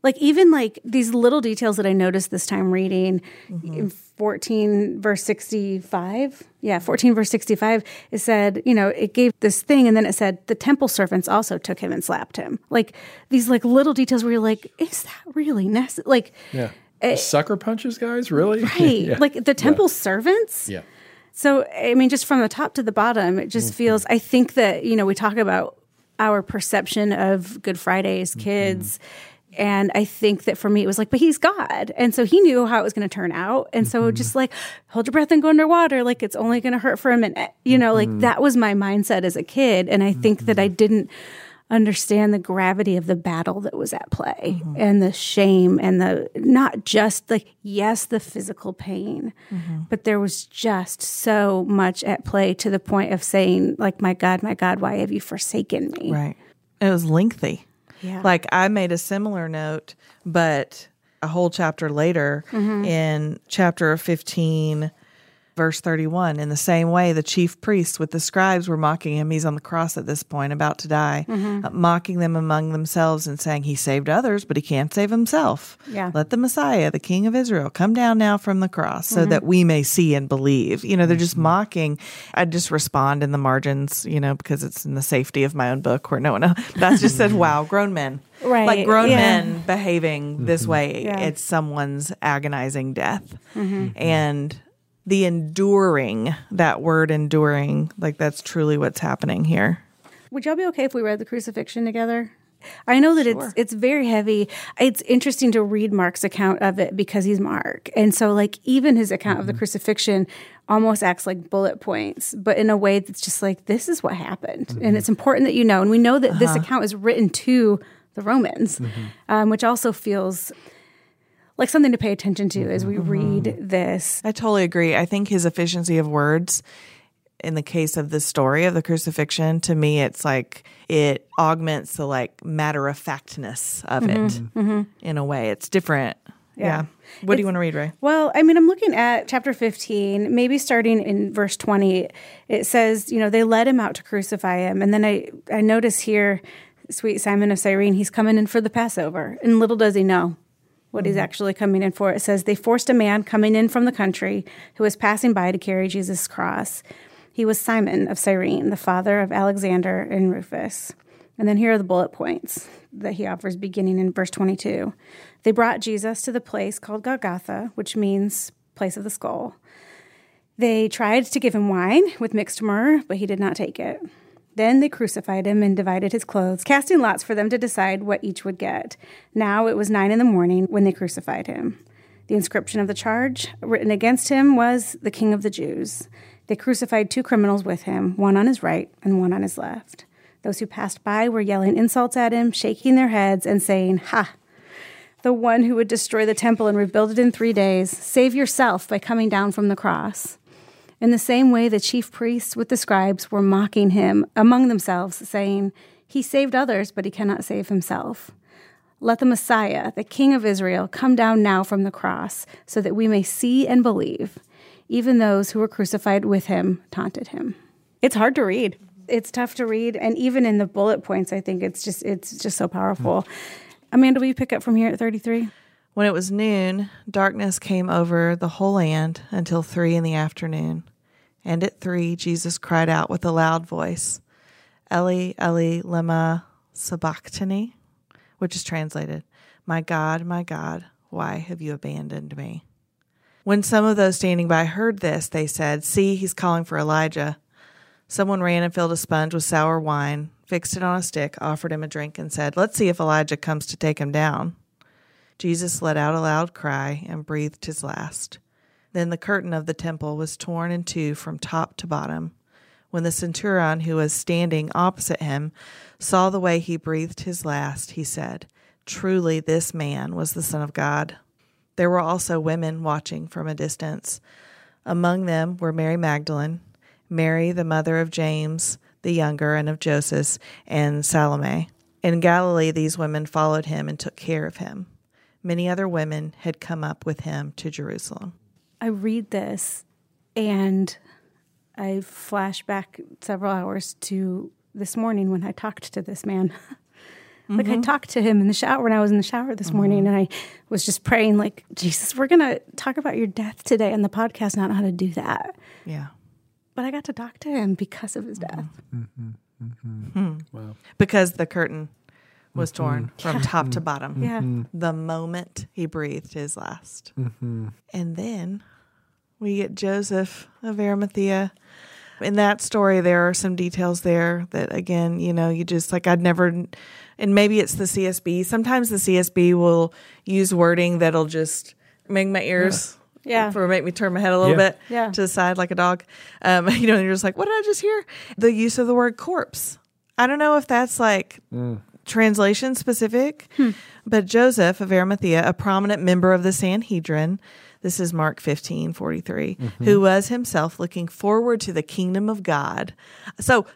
[SPEAKER 2] Like even like these little details that I noticed this time reading mm-hmm. in 14 verse 65 yeah 14 verse 65 it said you know it gave this thing and then it said the temple servants also took him and slapped him like these like little details where you're like is that really necessary like
[SPEAKER 3] Yeah. Eh, sucker punches, guys? Really? <laughs>
[SPEAKER 2] right
[SPEAKER 3] yeah.
[SPEAKER 2] like the temple servants
[SPEAKER 3] yeah.
[SPEAKER 2] so, I mean, just from the top to the bottom, it just mm-hmm. feels, I think that, you know, we talk about our perception of Good Fridays, mm-hmm. kids. And I think that for me, it was like, but he's God. And so he knew how it was going to turn out. And so mm-hmm. just like, hold your breath and go underwater. Like, it's only going to hurt for a minute. You know, like mm-hmm. that was my mindset as a kid. And I think that I mm-hmm. didn't understand the gravity of the battle that was at play and the shame and the not just like yes the physical pain but there was just so much at play to the point of saying like my god my god why have you forsaken me
[SPEAKER 1] Right. It was lengthy.
[SPEAKER 2] Yeah.
[SPEAKER 1] Like I made a similar note, but a whole chapter later mm-hmm. in chapter 15 verse 31 in the same way the chief priests with the scribes were mocking him. He's on the cross at this point about to die mm-hmm. uh, mocking them among themselves and saying he saved others but he can't save himself
[SPEAKER 2] Yeah.
[SPEAKER 1] let the messiah the king of israel come down now from the cross so mm-hmm. that we may see and believe. You know they're just mm-hmm. mocking. I just respond in the margins you know because it's in the safety of my own book where no one else <laughs> that's just said wow grown men.
[SPEAKER 2] Right,
[SPEAKER 1] like grown
[SPEAKER 2] yeah.
[SPEAKER 1] men behaving this way
[SPEAKER 2] Yeah.
[SPEAKER 1] it's someone's agonizing death. And the enduring that word enduring like that's truly what's happening here
[SPEAKER 2] would y'all be okay if we read the crucifixion together I know that it's it's very heavy. It's interesting to read Mark's account of it because he's Mark. And so like even his account of the mm-hmm. crucifixion almost acts like bullet points, but in a way that's just like this is what happened. And mm-hmm. it's important that you know. And we know that this uh-huh. account is written to the Romans, mm-hmm. um, which also feels like something to pay attention to as we mm-hmm. read this.
[SPEAKER 1] i totally agree. I think his efficiency of words in the case of the story of the crucifixion to me it's like it augments the like matter of factness of it mm-hmm. Mm-hmm. in a way. It's different. Yeah, what do you want to read ray?
[SPEAKER 2] Well, I mean, I'm looking at chapter 15, maybe starting in verse 20. It says, you know, they led him out to crucify him. And then I, I notice here, sweet Simon of Cyrene, he's coming in for the Passover. And little does he know what he's mm-hmm. actually coming in for. It says, they forced a man coming in from the country who was passing by to carry Jesus' cross. He was Simon of Cyrene, the father of Alexander and Rufus. And then here are the bullet points that he offers beginning in verse 22. They brought Jesus to the place called Golgotha, which means place of the skull. They tried to give him wine with mixed myrrh, but he did not take it. Then they crucified him and divided his clothes, casting lots for them to decide what each would get. Now it was nine in the morning when they crucified him. The inscription of the charge written against him was the King of the Jews. They crucified two criminals with him, one on his right and one on his left. Those who passed by were yelling insults at him, shaking their heads, and saying, Ha! The one who would destroy the temple and rebuild it in three days, save yourself by coming down from the cross. In the same way, the chief priests with the scribes were mocking him among themselves, saying, He saved others, but he cannot save himself. Let the Messiah, the King of Israel, come down now from the cross, so that we may see and believe. Even those who were crucified with him taunted him. It's hard to read. It's tough to read, and even in the bullet points, I think it's just it's just so powerful. Amanda, will you pick up from here at thirty three?
[SPEAKER 1] When it was noon, darkness came over the whole land until three in the afternoon. And at three, Jesus cried out with a loud voice, Eli, Eli, lema sabachthani, which is translated, My God, my God, why have you abandoned me? When some of those standing by heard this, they said, See, he's calling for Elijah. Someone ran and filled a sponge with sour wine, fixed it on a stick, offered him a drink, and said, Let's see if Elijah comes to take him down. Jesus let out a loud cry and breathed his last. Then the curtain of the temple was torn in two from top to bottom. When the centurion who was standing opposite him saw the way he breathed his last, he said, Truly, this man was the Son of God. There were also women watching from a distance. Among them were Mary Magdalene, Mary, the mother of James the younger, and of Joseph, and Salome. In Galilee, these women followed him and took care of him. Many other women had come up with him to Jerusalem.
[SPEAKER 2] I read this and I flash back several hours to this morning when I talked to this man. <laughs> like
[SPEAKER 1] Mm-hmm.
[SPEAKER 2] I talked to him in the shower when I was in the shower this morning mm-hmm. and I was just praying like Jesus, we're going to talk about your death today on the podcast, not how to do that.
[SPEAKER 1] Yeah.
[SPEAKER 2] But I got to talk to him because of his death. Mm-hmm. Mm-hmm. Hmm. Wow.
[SPEAKER 1] Because the curtain was mm-hmm. torn from top mm-hmm. to bottom.
[SPEAKER 2] Yeah. Mm-hmm.
[SPEAKER 1] The moment he breathed his last. And then we get Joseph of Arimathea. In that story, there are some details there that, again, you know, you just like, I'd never, and maybe it's the CSB. Sometimes the CSB will use wording that'll just make my ears.
[SPEAKER 2] Yeah.
[SPEAKER 1] For make me turn my head a little
[SPEAKER 3] Yeah.
[SPEAKER 1] bit
[SPEAKER 2] Yeah.
[SPEAKER 1] to the side like a dog. Um, <laughs> you know, you're just like, what did I just hear? The use of the word corpse. I don't know if that's like mm. Translation specific, hmm. but Joseph of Arimathea, a prominent member of the Sanhedrin, this is Mark 15, 43, mm-hmm. who was himself looking forward to the kingdom of God. So,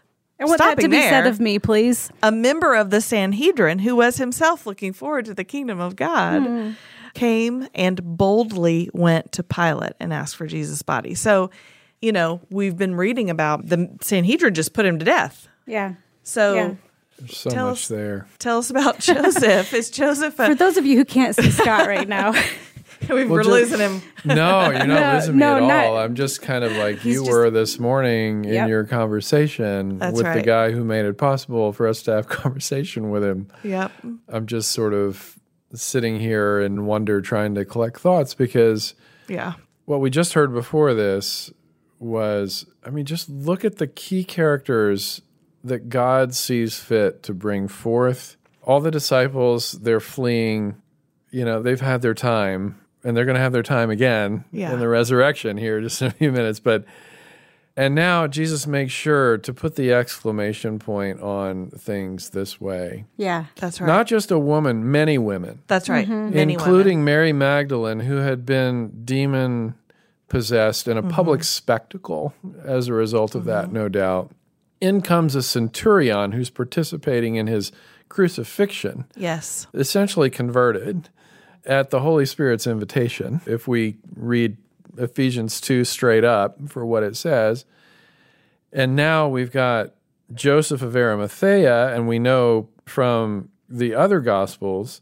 [SPEAKER 2] I want that to
[SPEAKER 1] stopping
[SPEAKER 2] be said of me, please.
[SPEAKER 1] a member of the Sanhedrin who was himself looking forward to the kingdom of God hmm. came and boldly went to Pilate and asked for Jesus' body. So, you know, we've been reading about the Sanhedrin just put him to death.
[SPEAKER 2] Yeah.
[SPEAKER 1] So,
[SPEAKER 2] Yeah.
[SPEAKER 3] There's so
[SPEAKER 1] Tell
[SPEAKER 3] much
[SPEAKER 1] us-
[SPEAKER 3] there.
[SPEAKER 1] tell us about <laughs> Joseph. Is Joseph a,
[SPEAKER 2] For those of you who can't see Scott right now, <laughs>
[SPEAKER 1] we
[SPEAKER 3] Well,
[SPEAKER 1] we're
[SPEAKER 3] ju-
[SPEAKER 1] losing him.
[SPEAKER 3] No, you're not <laughs>
[SPEAKER 2] No,
[SPEAKER 3] losing me
[SPEAKER 2] no,
[SPEAKER 3] at
[SPEAKER 2] not-
[SPEAKER 3] all. I'm just kind of like
[SPEAKER 1] He's
[SPEAKER 3] you
[SPEAKER 1] just-
[SPEAKER 3] were this morning in your conversation
[SPEAKER 1] That's
[SPEAKER 3] with the guy who made it possible for us to have conversation with him.
[SPEAKER 1] Yep.
[SPEAKER 3] I'm just sort of sitting here in wonder trying to collect thoughts because
[SPEAKER 1] Yeah.
[SPEAKER 3] what we just heard before this was I mean, just look at the key characters that God sees fit to bring forth. All the disciples, they're fleeing, you know, they've had their time and they're going to have their time again
[SPEAKER 1] Yeah.
[SPEAKER 3] in the resurrection here just in a few minutes. But, and now Jesus makes sure to put the exclamation point on things this way.
[SPEAKER 2] yeah.
[SPEAKER 1] That's right.
[SPEAKER 3] Not just a woman, many women
[SPEAKER 1] That's right. Mm-hmm. Many
[SPEAKER 3] including
[SPEAKER 1] women.
[SPEAKER 3] Mary Magdalene, who had been demon possessed in a mm-hmm. public spectacle as a result of that, mm-hmm. no doubt. In comes a centurion who's participating in his crucifixion,
[SPEAKER 1] Yes.
[SPEAKER 3] essentially converted at the Holy Spirit's invitation. If we read Ephesians 2 straight up for what it says. And now we've got Joseph of Arimathea, and we know from the other Gospels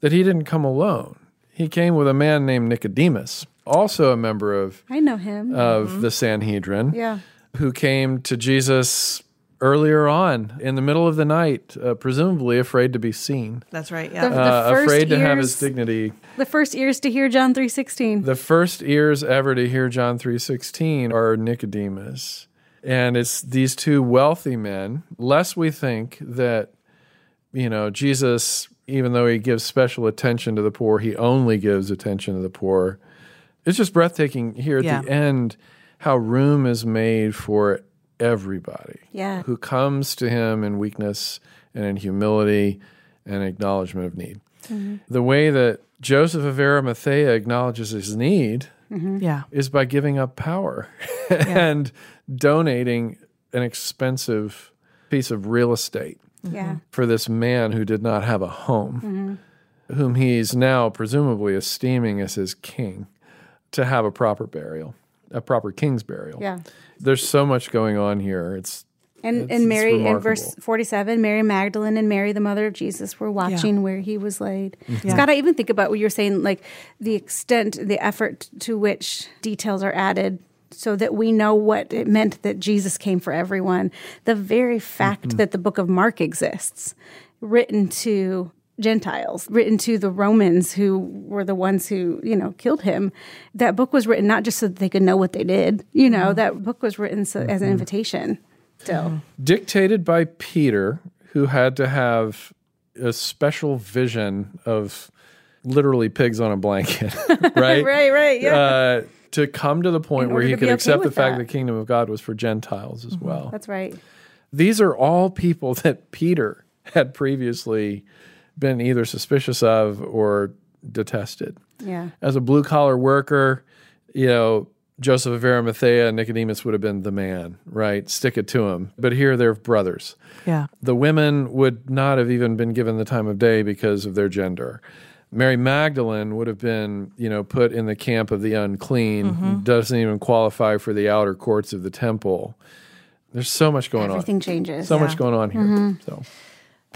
[SPEAKER 3] that he didn't come alone. He came with a man named Nicodemus, also a member of,
[SPEAKER 2] I know him.
[SPEAKER 3] of mm-hmm. the Sanhedrin,
[SPEAKER 2] yeah.
[SPEAKER 3] Who came to Jesus earlier on in the middle of the night, uh, presumably afraid to be seen,
[SPEAKER 1] That's right. Yeah.
[SPEAKER 2] the
[SPEAKER 3] uh,
[SPEAKER 2] first
[SPEAKER 3] afraid to have his dignity.
[SPEAKER 2] The first ears to hear John 3:16.
[SPEAKER 3] The first ears ever to hear John 3:16 are Nicodemus. And it's these two wealthy men, lest we think that you know, Jesus even though he gives special attention to the poor, he only gives attention to the poor. It's just breathtaking here at
[SPEAKER 1] Yeah.
[SPEAKER 3] the end how room is made for everybody
[SPEAKER 2] Yeah.
[SPEAKER 3] who comes to him in weakness and in humility and acknowledgement of need. Mm-hmm. The way that Joseph of Arimathea acknowledges his need mm-hmm.
[SPEAKER 1] yeah.
[SPEAKER 3] is by giving up power <laughs> and donating an expensive piece of real estate
[SPEAKER 2] Yeah.
[SPEAKER 3] for this man who did not have a home, mm-hmm. whom he's now presumably esteeming as his king, to have a proper burial, a proper king's burial.
[SPEAKER 2] Yeah.
[SPEAKER 3] There's so much going on here. It's
[SPEAKER 2] And
[SPEAKER 3] It's-
[SPEAKER 2] and Mary
[SPEAKER 3] it's
[SPEAKER 2] in verse 47, Mary Magdalene and Mary the mother of Jesus were watching where he was laid.
[SPEAKER 3] Mm-hmm.
[SPEAKER 1] Yeah.
[SPEAKER 2] Scott, I even think about what you were saying like the extent the effort to which details are added so that we know what it meant that Jesus came for everyone. The very fact
[SPEAKER 3] Mm-hmm.
[SPEAKER 2] that the book of Mark exists written to Gentiles, written to the Romans who were the ones who, you know, killed him. That book was written not just so that they could know what they did, you know, mm-hmm. that book was written so, as an mm-hmm. invitation. Still.
[SPEAKER 3] dictated by Peter, who had to have a special vision of literally pigs on a blanket, <laughs> right? <laughs>
[SPEAKER 2] Right, right, yeah.
[SPEAKER 3] Uh, to come to the point
[SPEAKER 2] In
[SPEAKER 3] where he could
[SPEAKER 2] okay
[SPEAKER 3] accept the fact
[SPEAKER 2] that.
[SPEAKER 3] the kingdom of God was for Gentiles as mm-hmm. well.
[SPEAKER 2] That's right.
[SPEAKER 3] These are all people <laughs> that Peter had previously been either suspicious of or detested.
[SPEAKER 2] Yeah.
[SPEAKER 3] As a blue collar worker, you know, Joseph of Arimathea and Nicodemus would have been the man, right? Stick it to him. But here they're brothers.
[SPEAKER 1] Yeah.
[SPEAKER 3] The women would not have even been given the time of day because of their gender. Mary Magdalene would have been, you know, put in the camp of the unclean, mm-hmm. doesn't even qualify for the outer courts of the temple. There's so much going
[SPEAKER 2] Everything
[SPEAKER 3] on.
[SPEAKER 2] Everything changes.
[SPEAKER 3] So much going on here. Mm-hmm. So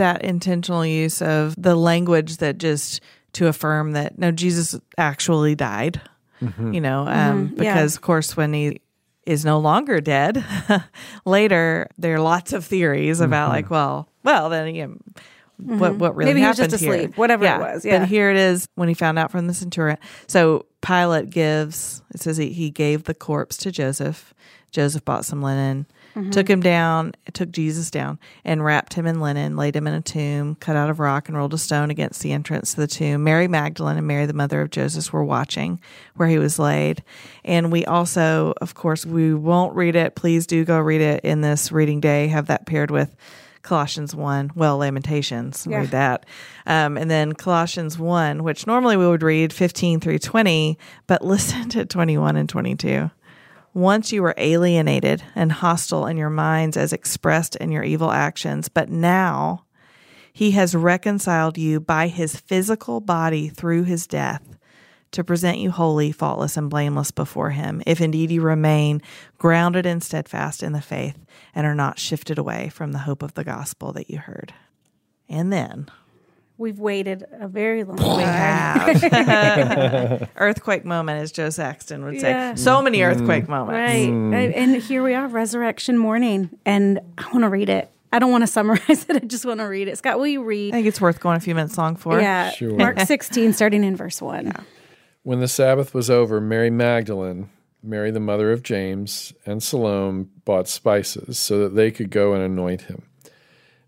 [SPEAKER 1] That intentional use of the language that just to affirm that no, Jesus actually died. You know, um,
[SPEAKER 2] Mhm. Yeah.
[SPEAKER 1] because of course when he is no longer dead, <laughs> later there are lots of theories about like, well, well then you know, what what really
[SPEAKER 2] Mm-hmm. Maybe he was
[SPEAKER 1] happened
[SPEAKER 2] just
[SPEAKER 1] here?
[SPEAKER 2] asleep, whatever it was, yeah.
[SPEAKER 1] But here it is when he found out from the centurion. So Pilate gives. It says he, he gave the corpse to Joseph. Joseph bought some linen,
[SPEAKER 2] Mm-hmm.
[SPEAKER 1] took him down, took Jesus down, and wrapped him in linen, laid him in a tomb, cut out of rock, and rolled a stone against the entrance to the tomb. Mary Magdalene and Mary, the mother of Joseph, were watching where he was laid. And we also, of course, we won't read it. Please do go read it in this reading day. Have that paired with Colossians 1, well, Lamentations,
[SPEAKER 2] Yeah.
[SPEAKER 1] read that. Um, and then Colossians 1, which normally we would read 15 through 20, but <laughs> listen to 21 and 22. Once you were alienated and hostile in your minds as expressed in your evil actions, but now he has reconciled you by his physical body through his death to present you holy, faultless, and blameless before him, if indeed you remain grounded and steadfast in the faith and are not shifted away from the hope of the gospel that you heard. And then
[SPEAKER 2] We've waited a very long
[SPEAKER 1] we
[SPEAKER 2] time.
[SPEAKER 1] have <laughs> earthquake moment, as Joe Saxton would say.
[SPEAKER 2] Yeah.
[SPEAKER 1] So many mm. earthquake mm. moments.
[SPEAKER 2] Right. Mm. And- And here we are, resurrection morning. And I want to read it. I don't want to <laughs> summarize it. I just want to read it. Scott, will you read?
[SPEAKER 1] I think it's worth going a few minutes long for.
[SPEAKER 2] Yeah.
[SPEAKER 3] Sure.
[SPEAKER 2] Mark 16, starting in verse 1.
[SPEAKER 3] When the Sabbath was over, Mary Magdalene, Mary the mother of James, and Salome bought spices so that they could go and anoint him.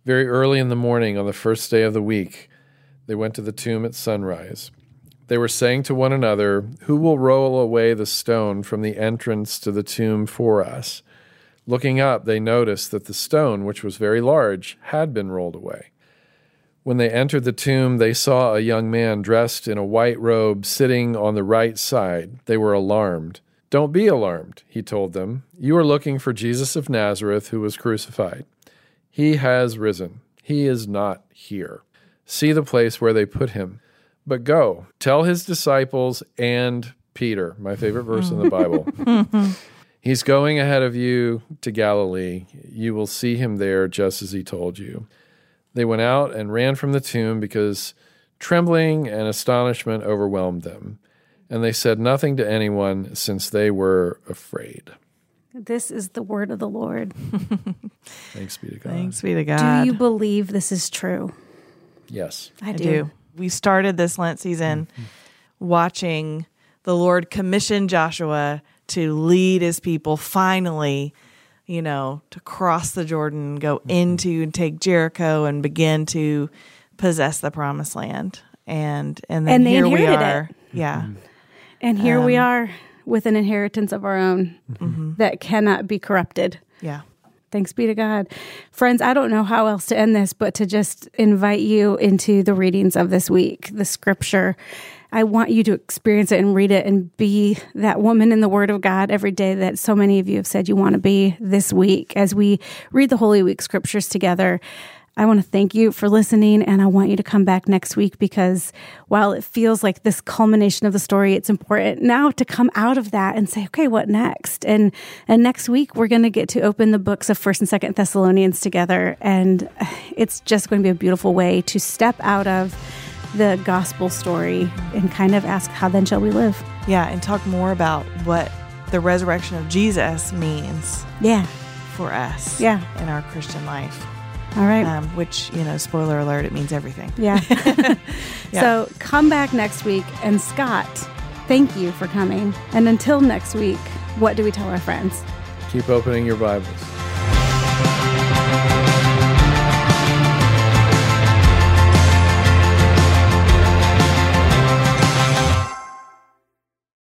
[SPEAKER 3] Very early in the morning on the first day of the week, they went to the tomb at sunrise. They were saying to one another, Who will roll away the stone from the entrance to the tomb for us? Looking up, they noticed that the stone, which was very large, had been rolled away. When they entered the tomb, they saw a young man dressed in a white robe sitting on the right side. They were alarmed. Don't be alarmed, he told them. You are looking for Jesus of Nazareth who was crucified. He has risen. He is not here. See the place where they put him. But go, tell his disciples and Peter, my favorite verse in the hmm. Bible. <laughs> He's going ahead of you to Galilee. You will see him there just as he told you. They went out and ran from the tomb because trembling and astonishment overwhelmed them. And they said nothing to anyone since they were afraid.
[SPEAKER 2] This is the word of the Lord. <laughs>
[SPEAKER 3] Thanks be to God.
[SPEAKER 1] Thanks be to God.
[SPEAKER 2] Do you believe this is true?
[SPEAKER 3] Yes.
[SPEAKER 2] I
[SPEAKER 1] I
[SPEAKER 2] do.
[SPEAKER 1] do. We started this Lent season watching the Lord commission Joshua to lead his people finally, you know, to cross the Jordan, go into and take Jericho and begin to possess the promised land. And and then
[SPEAKER 2] And they
[SPEAKER 1] here we
[SPEAKER 2] inherited
[SPEAKER 1] are. Yeah.
[SPEAKER 2] And here we
[SPEAKER 1] Um,
[SPEAKER 2] are with an inheritance of our own
[SPEAKER 1] Mm-hmm.
[SPEAKER 2] that cannot be corrupted.
[SPEAKER 1] Yeah.
[SPEAKER 2] Thanks be to God. Friends, I don't know how else to end this, but to just invite you into the readings of this week, the scripture. I want you to experience it and read it and be that woman in the Word of God every day that so many of you have said you want to be this week as we read the Holy Week scriptures together. I want to thank you for listening and I want you to come back next week because while it feels like this culmination of the story, it's important now to come out of that and say, okay, what next? And and next week we're going to get to open the books of 1st and 2nd Thessalonians together and it's just going to be a beautiful way to step out of the gospel story and kind of ask how then shall we live?
[SPEAKER 1] Yeah, and talk more about what the resurrection of Jesus means
[SPEAKER 2] Yeah.
[SPEAKER 1] for us
[SPEAKER 2] Yeah.
[SPEAKER 1] in our Christian life.
[SPEAKER 2] All right.
[SPEAKER 1] Um, which, you know, spoiler alert, it means everything. <laughs>
[SPEAKER 2] Yeah. So come back next week. And Scott, thank you for coming. And until next week, what do we tell our friends?
[SPEAKER 3] Keep opening your Bibles.